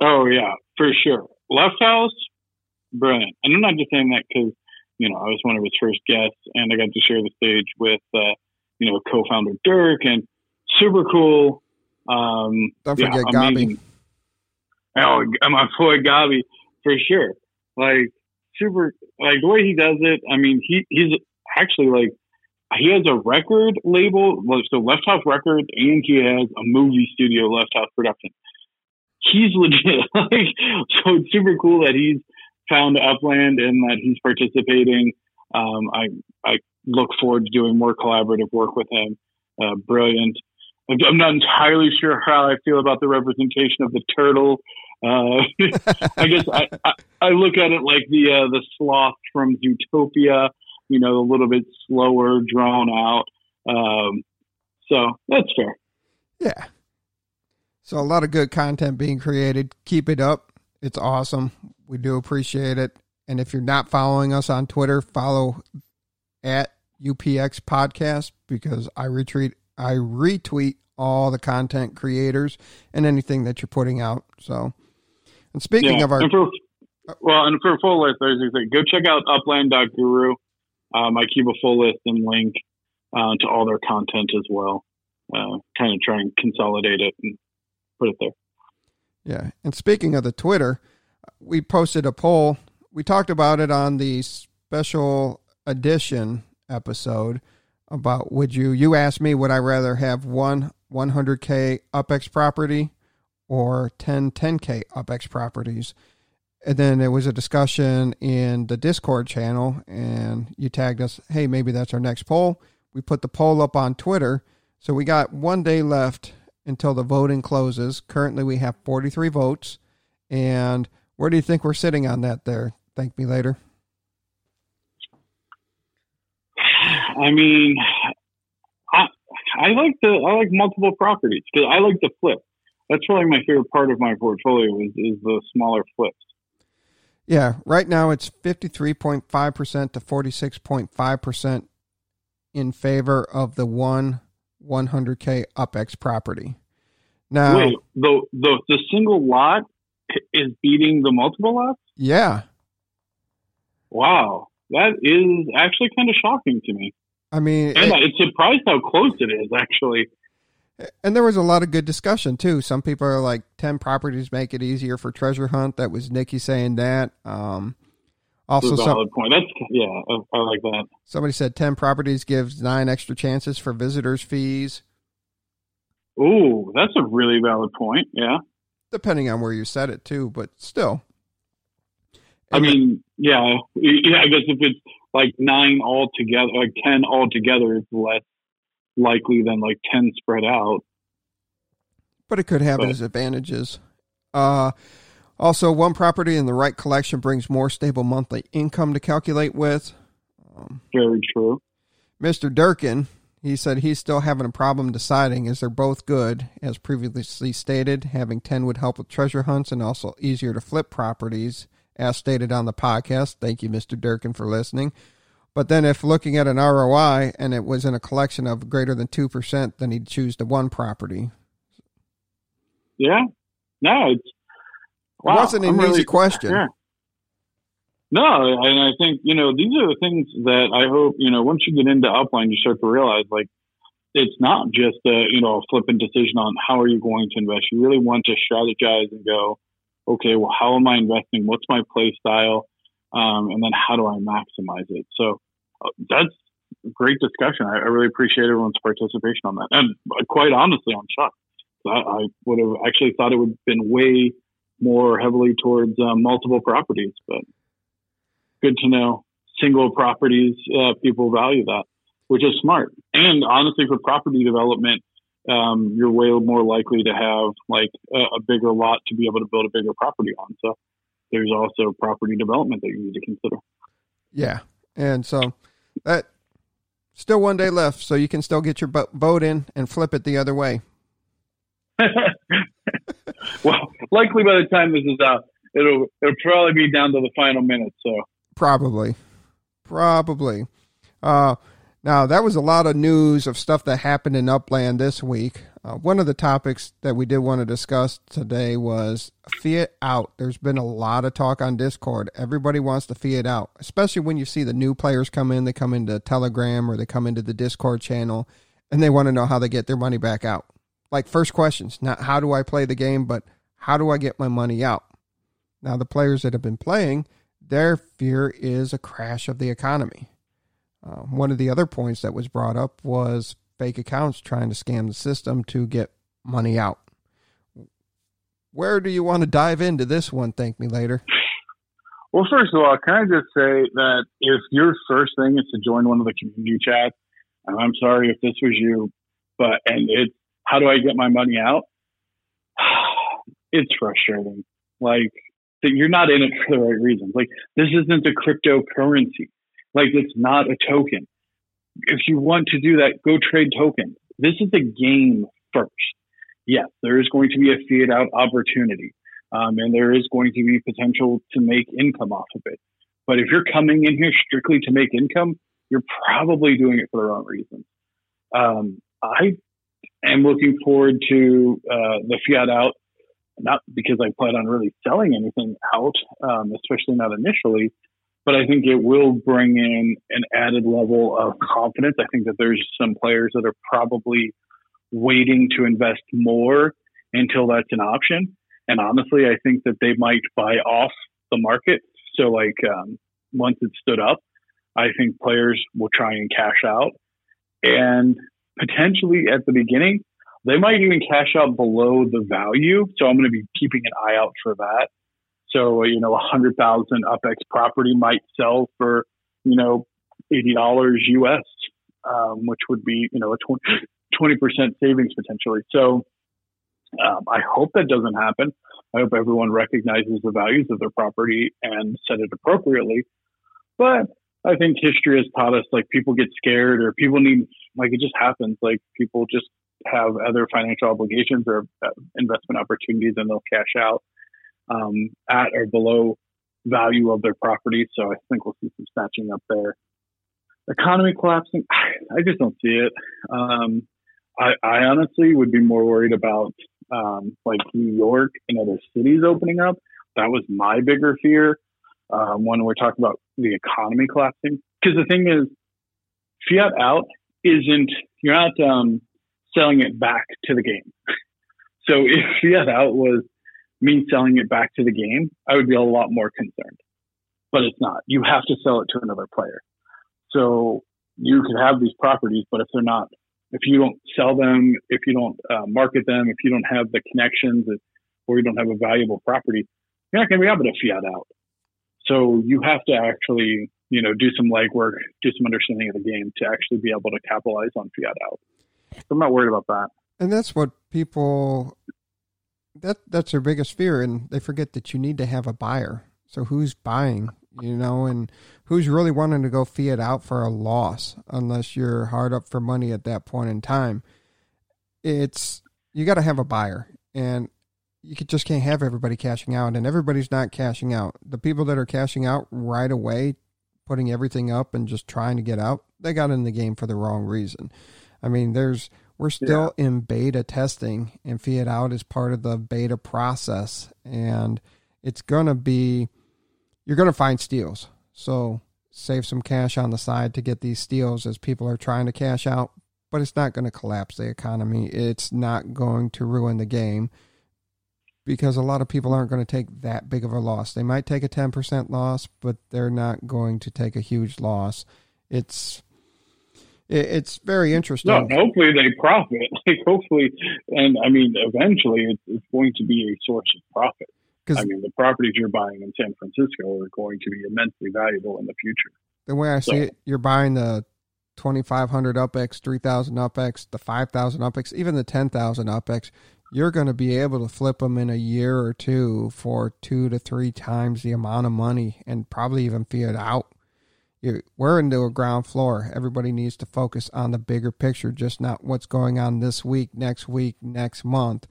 Oh yeah, for sure. Left House, brilliant. And I'm not just saying that because you know I was one of his first guests, and I got to share the stage with uh, you know, co-founder Dirk and super cool. Um, Don't forget yeah, Gabi. Oh, my boy Gabi for sure. Like super, like the way he does it. I mean, he he's actually like he has a record label, so Left House Record, and he has a movie studio, Left House Production. He's *laughs* legit. like, so it's super cool that he's found Upland and that he's participating. Um, I I look forward to doing more collaborative work with him. Uh, brilliant. I'm not entirely sure how I feel about the representation of the turtle. Uh, *laughs* I guess I, I, I, look at it like the uh, the sloth from Zootopia. You know, a little bit slower, drawn out. Um, So that's fair. Yeah. So a lot of good content being created. Keep it up. It's awesome. We do appreciate it. And if you're not following us on Twitter, follow at UPX Podcast because I retweet I retweet all the content creators and anything that you're putting out. So, and speaking Yeah, of our for, well, and for a full list, there's go check out upland.guru. Um, I keep a full list and link uh, to all their content as well. Uh, kind of try and consolidate it and put it there. Yeah. And speaking of the Twitter, we posted a poll. We talked about it on the special edition episode about would you you asked me would I rather have one 100k UpX property or 10 10k UpX properties. And then there was a discussion in the Discord channel and you tagged us, "Hey, maybe that's our next poll." We put the poll up on Twitter. So we got one day left until the voting closes. Currently, we have 43 votes. And where do you think we're sitting on that there? Thank me later. I mean, I I like the I like multiple properties because I like the flip. That's really my favorite part of my portfolio is, is the smaller flips. Yeah, right now it's 53.5% to 46.5% in favor of the one 100K UpX property. Now, Wait, the the the single lot is beating the multiple lots. yeah, Wow, that is actually kind of shocking to me, I mean, and it- it's surprised how close it is. Actually, and there was a lot of good discussion too. Some people are like 10 properties make it easier for treasure hunt. That was Nikki saying that. Um, also, some, valid point. That's yeah, I, I like that. somebody said 10 properties gives nine extra chances for visitors fees. Ooh, that's a really valid point. Yeah, depending on where you set it too, but still. I mean, yeah, yeah. I guess if it's like nine altogether, like ten altogether, is less likely than like ten spread out. but it could have but- its advantages. Uh, also, one property in the right collection brings more stable monthly income to calculate with. Um, Very true. Mr. Durkin, he said he's still having a problem deciding as they're both good. As previously stated, having 10 would help with treasure hunts and also easier to flip properties, as stated on the podcast. Thank you, Mr. Durkin, for listening. But then, if looking at an ROI and it was in a collection of greater than 2%, then he'd choose the one property. Yeah. No, it's wow, it wasn't an I'm easy really- question. Yeah. No, and I think you know these are the things that I hope you know once you get into Upland, you start to realize like it's not just a you know a flippant decision on how are you going to invest. You really want to strategize and go, okay, well, how am I investing? What's my play style? Um, and then how do I maximize it? So uh, that's great discussion. I, I really appreciate everyone's participation on that. And quite honestly, I'm shocked. I, I would have actually thought it would have been way more heavily towards uh, multiple properties, but good to know single properties, uh, people value that, which is smart. And honestly, for property development, um, you're way more likely to have like a, a bigger lot to be able to build a bigger property on. So there's also property development that you need to consider. Yeah. And so that still one day left, so you can still get your bo- boat in and flip it the other way. *laughs* well, likely by the time this is out, it'll it'll probably be down to the final minute. So Probably. Probably. Uh, now, that was a lot of news of stuff that happened in Upland this week. Uh, one of the topics that we did want to discuss today was fiat out. There's been a lot of talk on Discord. Everybody wants to fiat out, especially when you see the new players come in. They come into Telegram or they come into the Discord channel and they want to know how they get their money back out. Like, first questions, not how do I play the game, but how do I get my money out? Now, the players that have been playing, their fear is a crash of the economy. Uh, one of the other points that was brought up was fake accounts trying to scam the system to get money out. Where do you want to dive into this one? Thank me later. Well, first of all, can I just say that if your first thing is to join one of the community chats, and I'm sorry if this was you, but and it's how do I get my money out? *sighs* It's frustrating. Like that you're not in it for the right reasons. Like this isn't a cryptocurrency. Like it's not a token. If you want to do that, go trade tokens. this is a game first. Yes, there is going to be a fiat out opportunity, um, and there is going to be potential to make income off of it. But if you're coming in here strictly to make income, you're probably doing it for the wrong reasons. Um, I am looking forward to uh, the fiat out, not because I plan on really selling anything out, um, especially not initially, but I think it will bring in an added level of confidence. I think that there's some players that are probably waiting to invest more until that's an option. And honestly, I think that they might buy off the market. So, like, um, once it stood up, I think players will try and cash out. And potentially at the beginning, they might even cash out below the value. So, I'm going to be keeping an eye out for that. So, you know, a hundred thousand UpX property might sell for, you know, eighty dollars US, um, which would be, you know, a 20 percent savings potentially. So, um, I hope that doesn't happen. I hope everyone recognizes the values of their property and set it appropriately. But I think history has taught us like people get scared or people need like it just happens. Like people just have other financial obligations or uh, investment opportunities and they'll cash out um, at or below value of their property. So I think we'll see some snatching up there. Economy collapsing, *sighs* I just don't see it. Um, I, I, honestly would be more worried about um, like New York and other cities opening up. That was my bigger fear um, when we're talking about the economy collapsing. Because the thing is, fiat out isn't you're not um, selling it back to the game. *laughs* so if fiat out was me selling it back to the game, I would be a lot more concerned. But it's not. You have to sell it to another player. So you can have these properties, but if they're not, if you don't sell them, if you don't uh, market them, if you don't have the connections, or you don't have a valuable property, you're not going to be able to fiat out. So you have to actually, you know, do some legwork, do some understanding of the game to actually be able to capitalize on fiat out. So I'm not worried about that. And that's what people that that's their biggest fear, and they forget that you need to have a buyer. So who's buying, you know, and who's really wanting to go fiat out for a loss, unless you're hard up for money at that point in time. It's you got to have a buyer, and you just can't have everybody cashing out, and everybody's not cashing out. The people that are cashing out right away, putting everything up and just trying to get out, they got in the game for the wrong reason. I mean, there's we're still yeah. in beta testing, and Fiat Out is part of the beta process, and it's gonna be you're gonna find steals. So save some cash on the side to get these steals as people are trying to cash out, but it's not going to collapse the economy. It's not going to ruin the game because a lot of people aren't going to take that big of a loss. They might take a 10% loss, but they're not going to take a huge loss. It's it's very interesting. No, hopefully they profit. *laughs* Like hopefully, and I mean, eventually it's, it's going to be a source of profit. Because I mean, the properties you're buying in San Francisco are going to be immensely valuable in the future. The way I so. see it, you're buying the 2500 UpX, 3000 UpX, the 5000 UpX, even the 10,000 UpX. You're going to be able to flip them in a year or two for two to three times the amount of money and probably even fiat out you're, we're into a ground floor. Everybody needs to focus on the bigger picture, just not what's going on this week, next week, next month.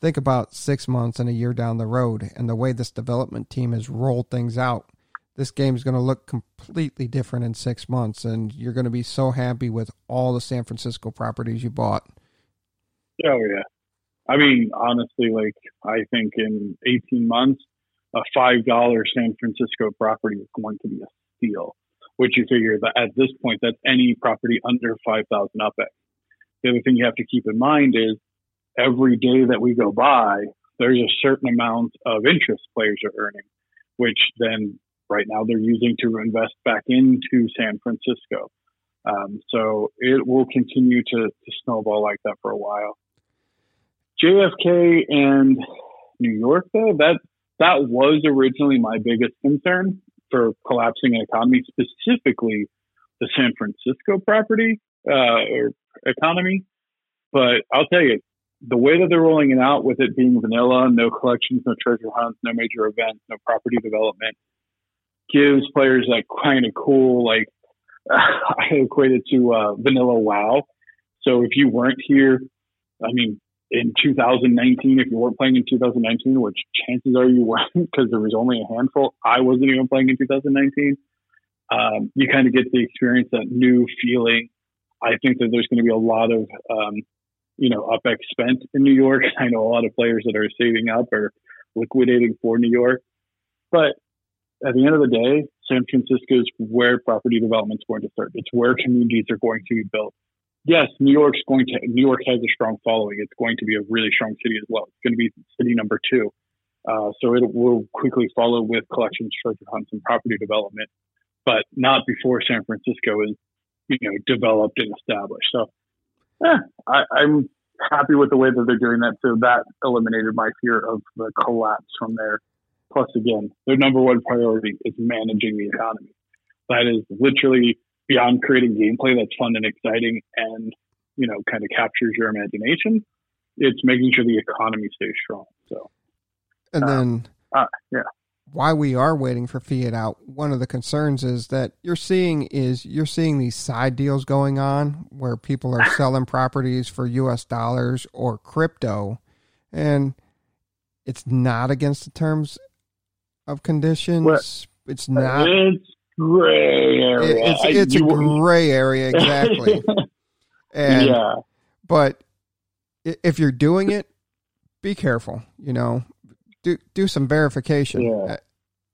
Think about six months and a year down the road and the way this development team has rolled things out. This game is going to look completely different in six months, and you're going to be so happy with all the San Francisco properties you bought. Oh, yeah. I mean, honestly, like, I think in 18 months, a $5 San Francisco property is going to be a steal which you figure that at this point, that's any property under 5,000 UpX. The other thing you have to keep in mind is every day that we go by, there's a certain amount of interest players are earning, which then right now they're using to invest back into San Francisco. Um, so it will continue to, to snowball like that for a while. JFK and New York, though, that that was originally my biggest concern for collapsing an economy, specifically the San Francisco property uh, or economy. But I'll tell you, the way that they're rolling it out with it being vanilla, no collections, no treasure hunts, no major events, no property development, gives players that kind of cool, like *sighs* I equate it to uh, vanilla WoW. So if you weren't here, I mean, in 2019, if you weren't playing in 2019, which chances are you weren't *laughs* because there was only a handful, I wasn't even playing in 2019. Um, you kind of get the experience, that new feeling. I think that there's going to be a lot of, um, you know, UpX spent in New York. *laughs* I know a lot of players that are saving up or liquidating for New York. But at the end of the day, San Francisco is where property development is going to start. It's where communities are going to be built. Yes, New York's going to. New York has a strong following. It's going to be a really strong city as well. It's going to be city number two. Uh, so it will quickly follow with collections, treasure hunts, and property development, but not before San Francisco is, you know, developed and established. So, eh, I, I'm happy with the way that they're doing that. So that eliminated my fear of the collapse from there. Plus, again, their number one priority is managing the economy. That is literally beyond creating gameplay that's fun and exciting and, you know, kind of captures your imagination. It's making sure the economy stays strong. So, and then, uh, yeah. Why we are waiting for fiat out, one of the concerns is that you're seeing is you're seeing these side deals going on where people are *laughs* selling properties for US dollars or crypto and it's not against the terms of conditions. What? It's not. It's gray area. It's, it's a gray area, exactly. *laughs* and, yeah. But if you're doing it, be careful. You know, do do some verification. Yeah. Uh,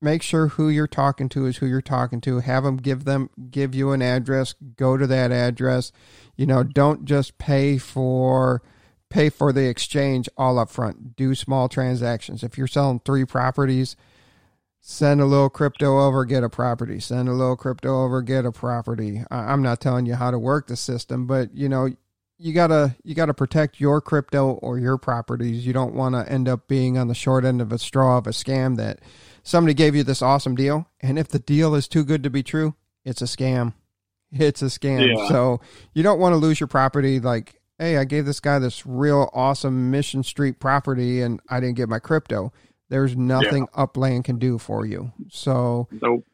make sure who you're talking to is who you're talking to. Have them give them give you an address. Go to that address. You know, don't just pay for pay for the exchange all up front. Do small transactions. If you're selling three properties, send a little crypto over, get a property. Send a little crypto over, get a property. I'm not telling you how to work the system, but you know, you gotta you gotta protect your crypto or your properties. You don't want to end up being on the short end of a straw of a scam that somebody gave you this awesome deal, and if the deal is too good to be true, it's a scam. It's a scam. Yeah. So you don't want to lose your property. Like, hey, I gave this guy this real awesome Mission Street property, and I didn't get my crypto there's nothing yeah. Upland can do for you. So nope.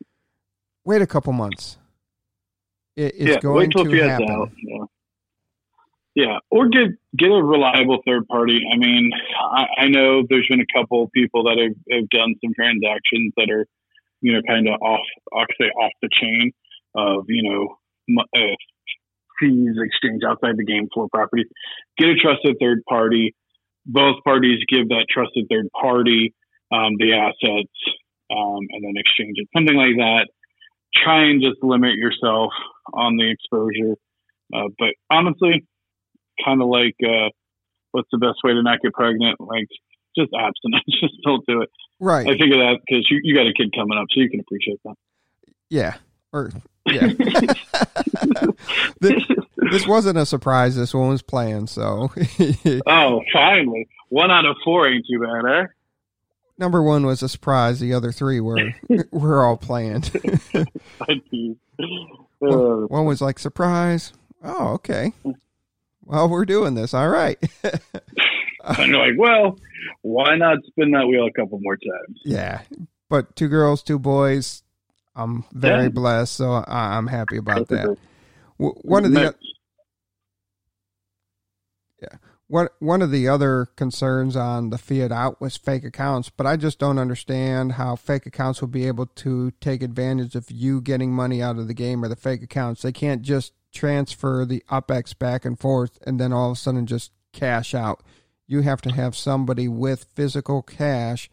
wait a couple months. It, it's yeah, going to happen. Out. Yeah. yeah, or get get a reliable third party. I mean, I, I know there's been a couple of people that have, have done some transactions that are, you know, kind of off, I'll say off the chain of you know uh, fees exchange outside the game for properties. Get a trusted third party. Both parties give that trusted third party um, the assets um, and then exchange it, something like that. Try and just limit yourself on the exposure. Uh, but honestly, kind of like uh, what's the best way to not get pregnant? Like just abstinence, *laughs* just don't do it. Right. I figure that because you, you got a kid coming up, so you can appreciate that. Yeah. Or yeah. *laughs* this, this wasn't a surprise. This one was planned. So. *laughs* oh, finally, one out of four ain't too bad, eh? Number one was a surprise. The other three were *laughs* were all planned. one, uh, one was like surprise. Oh, okay. Well, we're doing this. All right. *laughs* I'm like, well, why not spin that wheel a couple more times? Yeah, but two girls, two boys. I'm very yeah. blessed, so I, am happy about That's that. One of the yeah, one one of the other concerns on the fiat out was fake accounts, but I just don't understand how fake accounts will be able to take advantage of you getting money out of the game or the fake accounts. They can't just transfer the UpX back and forth and then all of a sudden just cash out. You have to have somebody with physical cash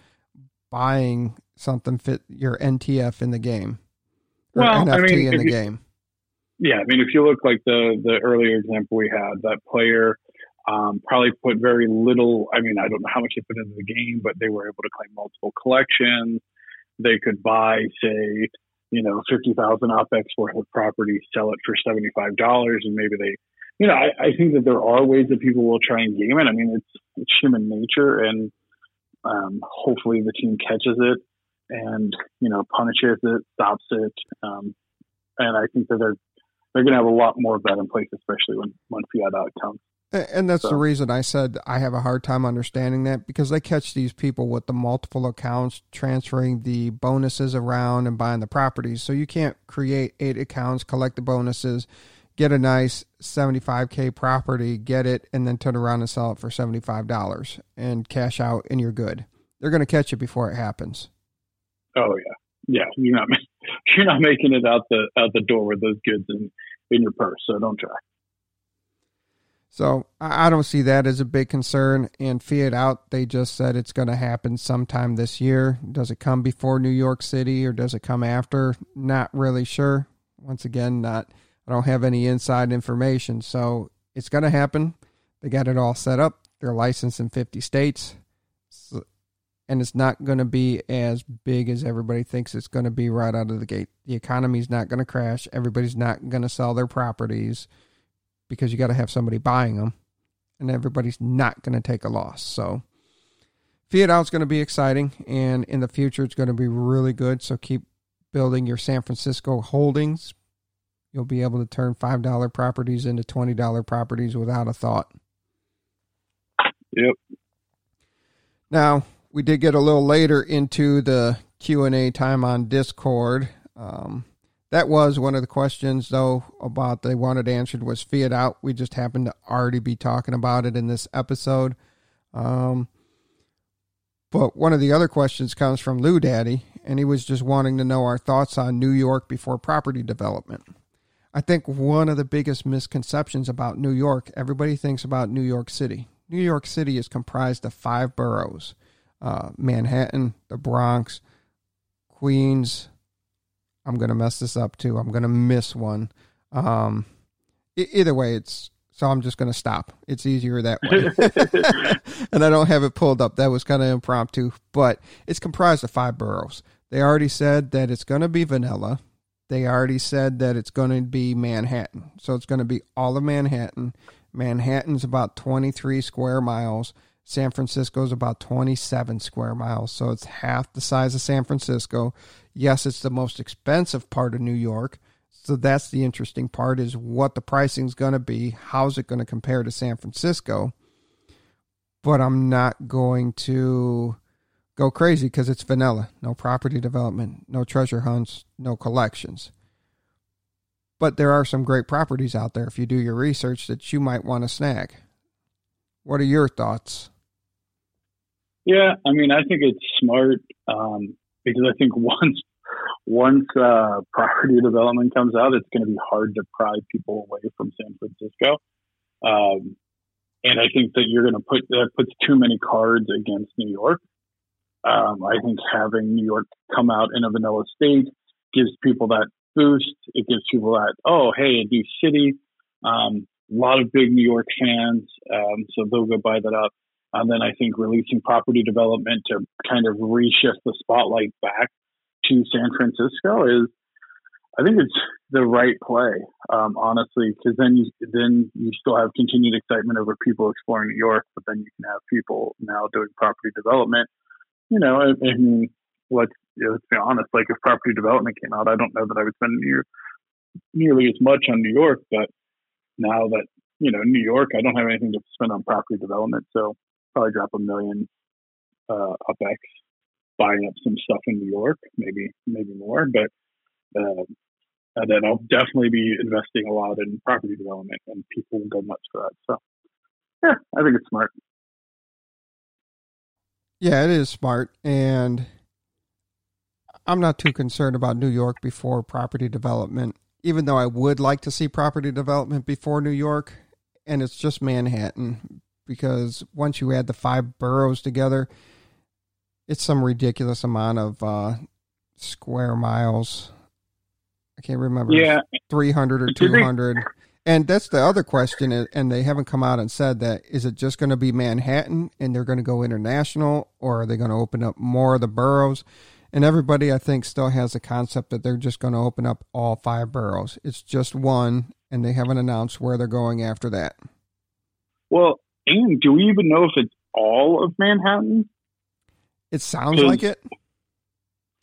buying something fit your NTF in the game or well, NFT I mean, in the you, game. Yeah, I mean, if you look like the the earlier example we had, that player um, probably put very little. I mean, I don't know how much they put into the game, but they were able to claim multiple collections. They could buy, say, you know, 50,000 UpX worth of property, sell it for $75, and maybe they, you know, I, I, think that there are ways that people will try and game it. I mean, it's, it's human nature, and um, hopefully the team catches it and, you know, punishes it, stops it. Um, and I think that they're, they're going to have a lot more of that in place, especially when, when fiat out comes. And that's so. the reason I said I have a hard time understanding that because they catch these people with the multiple accounts transferring the bonuses around and buying the properties. So you can't create eight accounts, collect the bonuses, get a nice 75k property, get it, and then turn around and sell it for $75 and cash out, and you're good. They're going to catch you before it happens. Oh yeah, yeah. You're not *laughs* you're not making it out the out the door with those goods in in your purse, so don't try. So I don't see that as a big concern. And Fiat Out, they just said it's going to happen sometime this year. Does it come before New York City or does it come after? Not really sure. Once again, not I don't have any inside information. So it's going to happen. They got it all set up. They're licensed in 50 states. And it's not going to be as big as everybody thinks it's going to be right out of the gate. The economy's not going to crash. Everybody's not going to sell their properties because you got to have somebody buying them. And everybody's not going to take a loss. So Fiat Out is going to be exciting. And in the future, it's going to be really good. So keep building your San Francisco holdings You'll be able to turn $5 properties into $20 properties without a thought. Yep. Now, we did get a little later into the Q&A time on Discord. Um, that was one of the questions, though, about they wanted answered was Fiat out. We just happened to already be talking about it in this episode. Um, but one of the other questions comes from Lou Daddy, and he was just wanting to know our thoughts on New York before property development. I think one of the biggest misconceptions about New York, everybody thinks about New York City. New York City is comprised of five boroughs uh, Manhattan, the Bronx, Queens. I'm going to mess this up too. I'm going to miss one. Um, either way, it's so I'm just going to stop. It's easier that way. *laughs* *laughs* and I don't have it pulled up. That was kind of impromptu, but it's comprised of five boroughs. They already said that it's going to be vanilla. They already said that it's going to be Manhattan. So it's going to be all of Manhattan. Manhattan's about 23 square miles. San Francisco is about 27 square miles. So it's half the size of San Francisco. Yes, it's the most expensive part of New York. So that's the interesting part is what the pricing is going to be. How's it going to compare to San Francisco? But I'm not going to go crazy because it's vanilla. No property development, no treasure hunts, no collections. But there are some great properties out there if you do your research that you might want to snag. What are your thoughts? Yeah, I mean, I think it's smart um, because I think *laughs* once once uh, property *laughs* development comes out, it's going to be hard to pry people away from San Francisco. Um, and I think that you're going to put that puts too many cards against New York. Um, I think having New York come out in a vanilla state gives people that boost. It gives people that, oh, hey, a new city. Um, a lot of big New York fans, um, so they'll go buy that up. And then I think releasing property development to kind of reshift the spotlight back to San Francisco is, I think it's the right play, um, honestly, because then you then you still have continued excitement over people exploring New York, but then you can have people now doing property development you know, I, I let's, let's be honest. Like, if property development came out, I don't know that I would spend near, nearly as much on New York. But now that you know New York, I don't have anything to spend on property development, so probably drop a million uh, UpX buying up some stuff in New York, maybe maybe more. But uh, and then I'll definitely be investing a lot in property development, and people will go nuts for that. So, yeah, I think it's smart. Yeah, it is smart. And I'm not too concerned about New York before property development, even though I would like to see property development before New York. And it's just Manhattan because once you add the five boroughs together, it's some ridiculous amount of uh, square miles. I can't remember. Yeah. 300 or 200. And that's the other question, and they haven't come out and said that. Is it just going to be Manhattan and they're going to go international, or are they going to open up more of the boroughs? And everybody, I think, still has the concept that they're just going to open up all five boroughs. It's just one, and they haven't announced where they're going after that. Well, and do we even know if it's all of Manhattan? It sounds like it.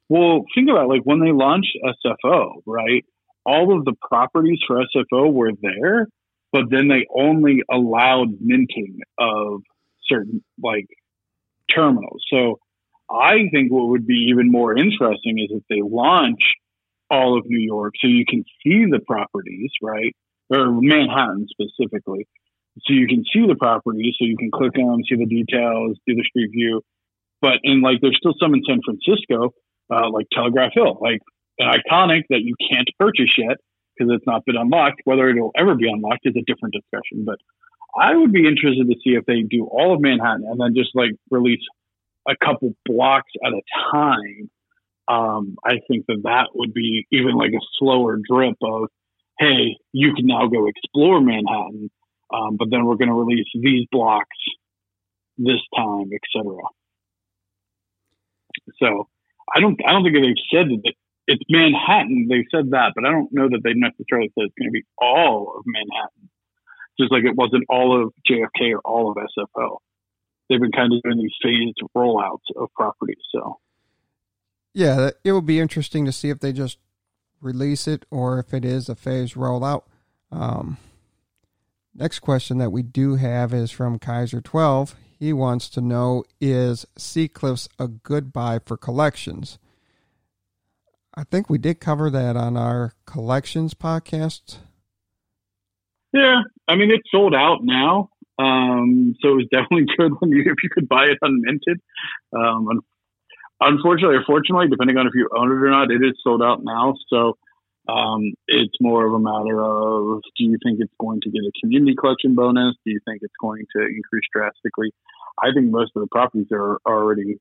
Well, think about it, like when they launched SFO, right? all of the properties for SFO were there, but then they only allowed minting of certain like terminals. So I think what would be even more interesting is if they launch all of New York so you can see the properties, right? or Manhattan specifically. So you can see the property, so you can click on see the details, do the street view. But in like, there's still some in San Francisco, uh, like Telegraph Hill, like an iconic that you can't purchase yet because it's not been unlocked. Whether it'll ever be unlocked is a different discussion. But I would be interested to see if they do all of Manhattan and then just like release a couple blocks at a time. Um, I think that that would be even like a slower drip of, hey, you can now go explore Manhattan, um, but then we're going to release these blocks this time, etc. So I don't I don't think they've said that it's Manhattan. They said that, but I don't know that they necessarily said it's going to be all of Manhattan. Just like it wasn't all of JFK or all of SFO. They've been kind of doing these phased rollouts of properties. So, yeah, it will be interesting to see if they just release it or if it is a phased rollout. Um, next question that we do have is from Kaiser 12. He wants to know Is Seacliffs a good buy for collections? I think we did cover that on our collections podcast. Yeah, I mean it's sold out now, um, so it was definitely *laughs* good when you if you could buy it unminted. Um, unfortunately or fortunately, depending on if you own it or not, it is sold out now. So um, it's more of a matter of do you think it's going to get a community collection bonus? Do you think it's going to increase drastically? I think most of the properties are already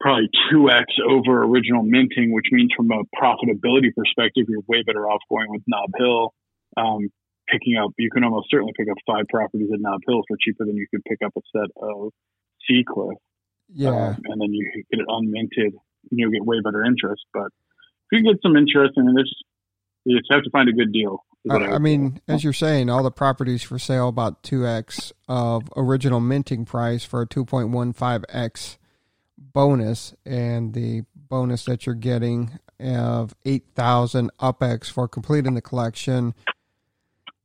probably 2x over original minting, which means from a profitability perspective, you're way better off going with Nob Hill. Um, picking up, you can almost certainly pick up five properties at Nob Hill for cheaper than you could pick up a set of Seacliff. Yeah. Um, and then you get it unminted and you'll get way better interest. But if you get some interest, I mean, this, you just have to find a good deal. I, I, mean, as you're saying, all the properties for sale about 2x of original minting price for a 2.15x bonus, and the bonus that you're getting of 8,000 UpX for completing the collection.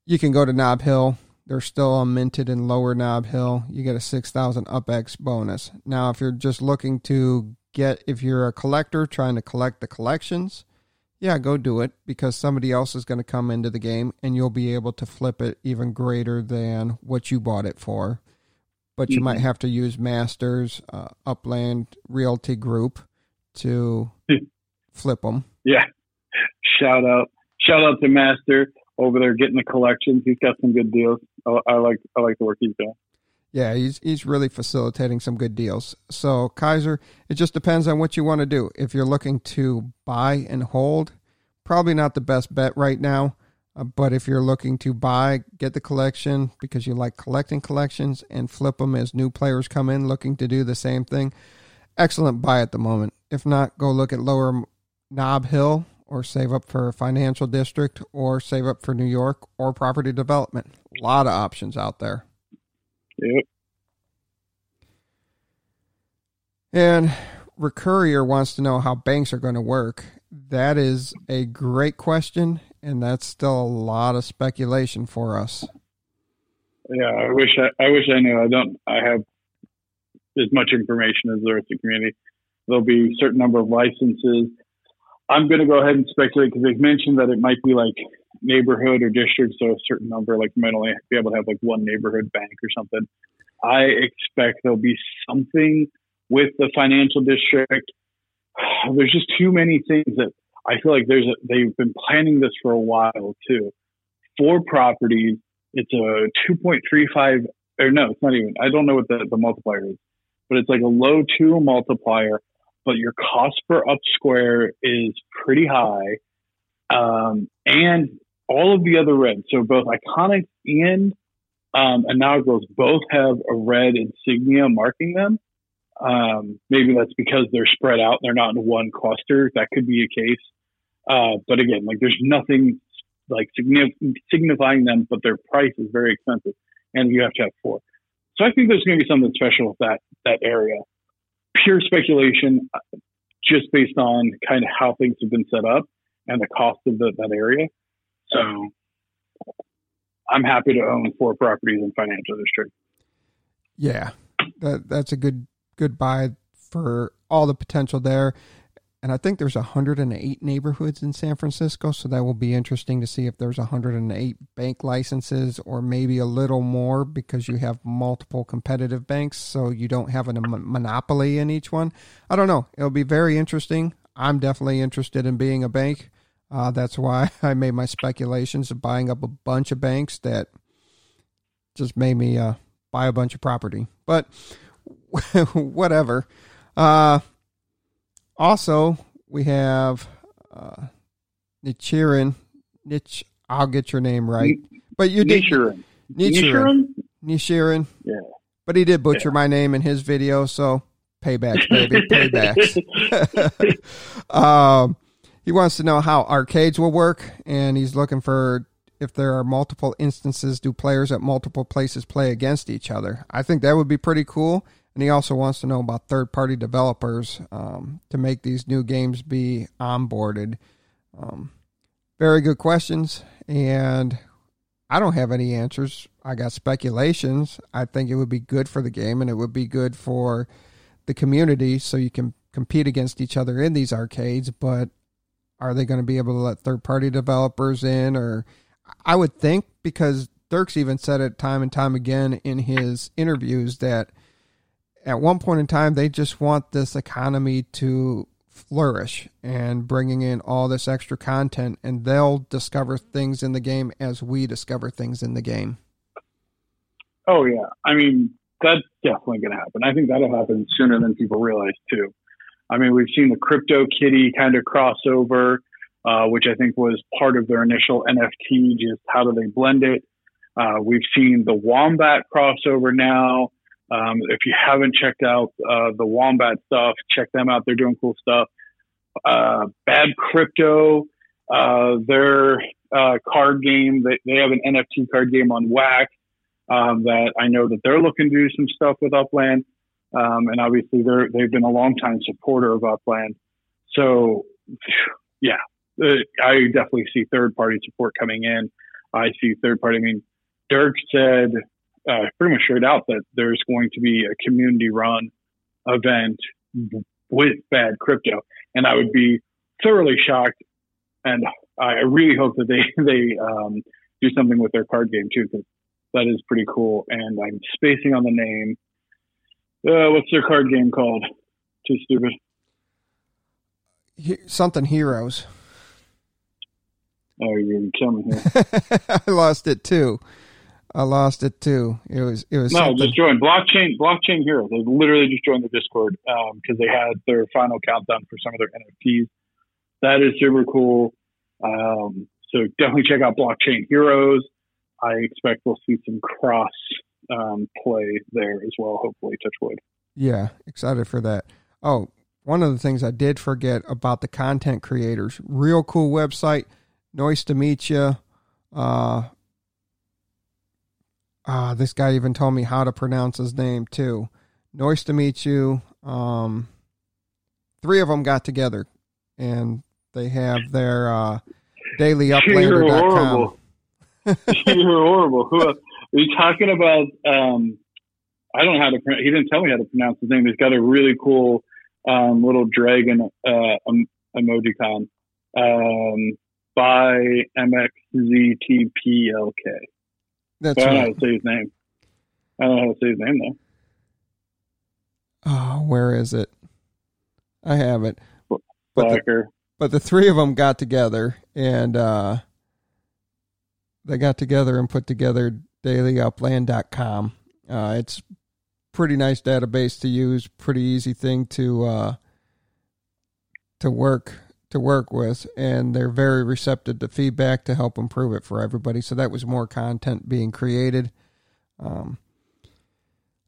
You can go to Nob Hill. They're still unminted in lower Nob Hill. You get a 6,000 UpX bonus. Now, if you're just looking to get, if you're a collector trying to collect the collections, yeah, go do it because somebody else is going to come into the game and you'll be able to flip it even greater than what you bought it for but you mm-hmm. might have to use Masters, uh, Upland Realty Group to flip them. Yeah. Shout out, shout out to Master over there getting the collections. He's got some good deals. I, I like, I like the work he's doing. Yeah, he's he's really facilitating some good deals. So Kaiser, it just depends on what you want to do. If you're looking to buy and hold, probably not the best bet right now. Uh, but if you're looking to buy, get the collection because you like collecting collections and flip them as new players come in looking to do the same thing, excellent buy at the moment. If not, go look at Lower Nob Hill or save up for Financial District or save up for New York or property development. A lot of options out there. Yep. And Recurrier wants to know how banks are going to work. That is a great question and that's still a lot of speculation for us. Yeah, I wish I, I wish I knew. I don't. I have as much information as the rest of the community. There'll be a certain number of licenses. I'm going to go ahead and speculate because they've mentioned that it might be like neighborhood or district, so a certain number, like might only be able to have like one neighborhood bank or something. I expect there'll be something with the financial district. *sighs* There's just too many things that I feel like there's a, they've been planning this for a while too. Four properties. It's a 2.35 or no, it's not even. I don't know what the, the multiplier is, but it's like a low two multiplier. But your cost per up square is pretty high, um, and all of the other reds. So both iconic and um, inaugurals both have a red insignia marking them. Um, maybe that's because they're spread out; they're not in one cluster. That could be a case. Uh, but again, like there's nothing like signifying them, but their price is very expensive, and you have to have four. So I think there's going to be something special with that that area. Pure speculation, uh, just based on kind of how things have been set up and the cost of the, that area. So I'm happy to own four properties in financial district. Yeah, that that's a good good buy for all the potential there. and I think there's 108 neighborhoods in San Francisco, so that will be interesting to see if there's 108 bank licenses or maybe a little more because you have multiple competitive banks, so you don't have a monopoly in each one. I don't know. It'll be very interesting. I'm definitely interested in being a bank. Uh, that's why *laughs* I made my speculations of buying up a bunch of banks that just made me uh, buy a bunch of property. But *laughs* whatever. Uh, also, we have uh, Nichiren. Nich, I'll get your name right. But you did. Nichiren. Nichiren. Nichiren. Yeah. But he did butcher yeah. my name in his video, so *laughs* paybacks, baby, paybacks. um, he wants to know how arcades will work, and he's looking for if there are multiple instances, do players at multiple places play against each other? I think that would be pretty cool. And he also wants to know about third party developers um, to make these new games be onboarded. Um, very good questions. And I don't have any answers. I got speculations. I think it would be good for the game and it would be good for the community so you can compete against each other in these arcades. But are they going to be able to let third party developers in? Or I would think because Dirks even said it time and time again in his interviews that at one point in time, they just want this economy to flourish and bringing in all this extra content, and they'll discover things in the game as we discover things in the game. Oh yeah, I mean that's definitely going to happen. I think that'll happen sooner than people realize too. I mean, we've seen the Crypto Kitty kind of crossover, uh, which I think was part of their initial NFT. Just how do they blend it? Uh, we've seen the Wombat crossover now. Um, if you haven't checked out uh, the Wombat stuff, check them out. They're doing cool stuff. Uh, Bad Crypto, uh, their uh, card game, they, they have an NFT card game on WAX um, that I know that they're looking to do some stuff with Upland. Um, and obviously, they're, they've been a long time supporter of Upland. So, yeah, uh, I definitely see third party support coming in. I see third party. I mean, Dirk said uh, pretty much straight out that there's going to be a community run event with bad crypto, and I would be thoroughly shocked. And I really hope that they *laughs* they um, do something with their card game too, because that is pretty cool. And I'm spacing on the name. Uh, what's their card game called? Too stupid. He, something heroes. Oh, you're gonna kill me here. *laughs* I lost it too. I lost it too. It was it was no, something. just join blockchain blockchain heroes. They literally just joined the Discord because um, they had their final countdown for some of their NFTs. That is super cool. Um, so definitely check out blockchain heroes. I expect we'll see some cross um, play there as well. Hopefully, touch wood. Yeah, excited for that. Oh, one of the things I did forget about the content creators. Real cool website. Nice to meet you. Uh, uh, this guy even told me how to pronounce his name too. Nice to meet you. Um, three of them got together and they have their uh, dailyuplander.com. *laughs* *laughs* You're horrible. Who are you talking about? Um, I don't know how to. He didn't tell me how to pronounce his name. He's got a really cool um, little dragon uh, um, emojicon um, by MXZTPLK. That's I don't right. know how to say his name. I don't know how to say his name though. Oh, where is it? I have it. But the, but the three of them got together and uh, they got together and put together dailyupland.com. Uh, it's pretty nice database to use, pretty easy thing to uh, to work to work with, and they're very receptive to feedback to help improve it for everybody. So that was more content being created. Um,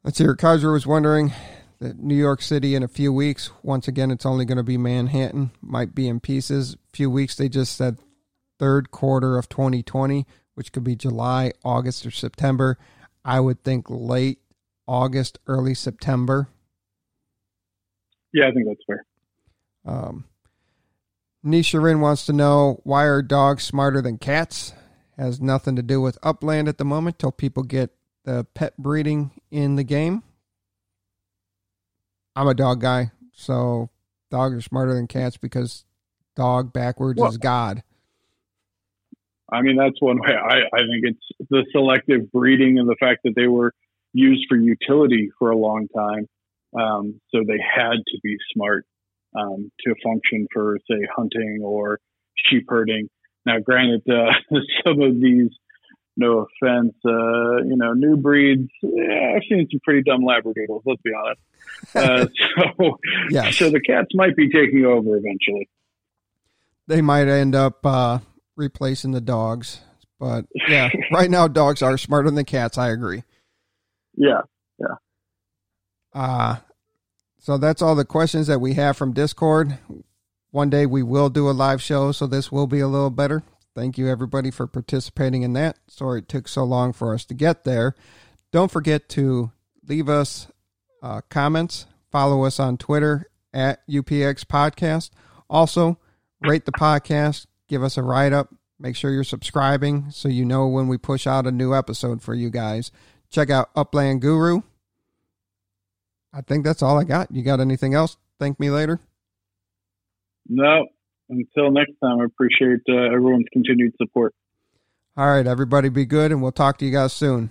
let's hear. Kaiser was wondering that New York City in a few weeks. Once again, it's only going to be Manhattan. Might be in pieces. A few weeks. They just said third quarter of 2020, which could be July, August, or September. I would think late August, early September. Yeah, I think that's fair. Um, Nisharin wants to know why are dogs smarter than cats? Has nothing to do with Upland at the moment till people get the pet breeding in the game. I'm a dog guy, so dogs are smarter than cats because dog backwards well, is God. I mean, that's one way. I, I think it's the selective breeding and the fact that they were used for utility for a long time. Um, so they had to be smart um, to function for, say, hunting or sheep herding. Now, granted, uh, *laughs* some of these, no offense, uh, you know, new breeds, yeah, I've seen some pretty dumb Labradoodles, let's be honest. *laughs* Uh, so, yes. so the cats might be taking over eventually. They might end up uh, replacing the dogs. But *laughs* yeah, right now dogs are smarter than cats. I agree. Yeah, yeah. Uh so that's all the questions that we have from Discord. One day we will do a live show, so this will be a little better. Thank you everybody for participating in that. Sorry it took so long for us to get there. Don't forget to leave us uh, comments. Follow us on Twitter at UPX Podcast. Also, rate the podcast, give us a write up. Make sure you're subscribing so you know when we push out a new episode for you guys. Check out Upland Guru. I think that's all I got. You got anything else? ThankMeLater. No. Until next time, I appreciate uh, everyone's continued support. All right, everybody, be good, and we'll talk to you guys soon.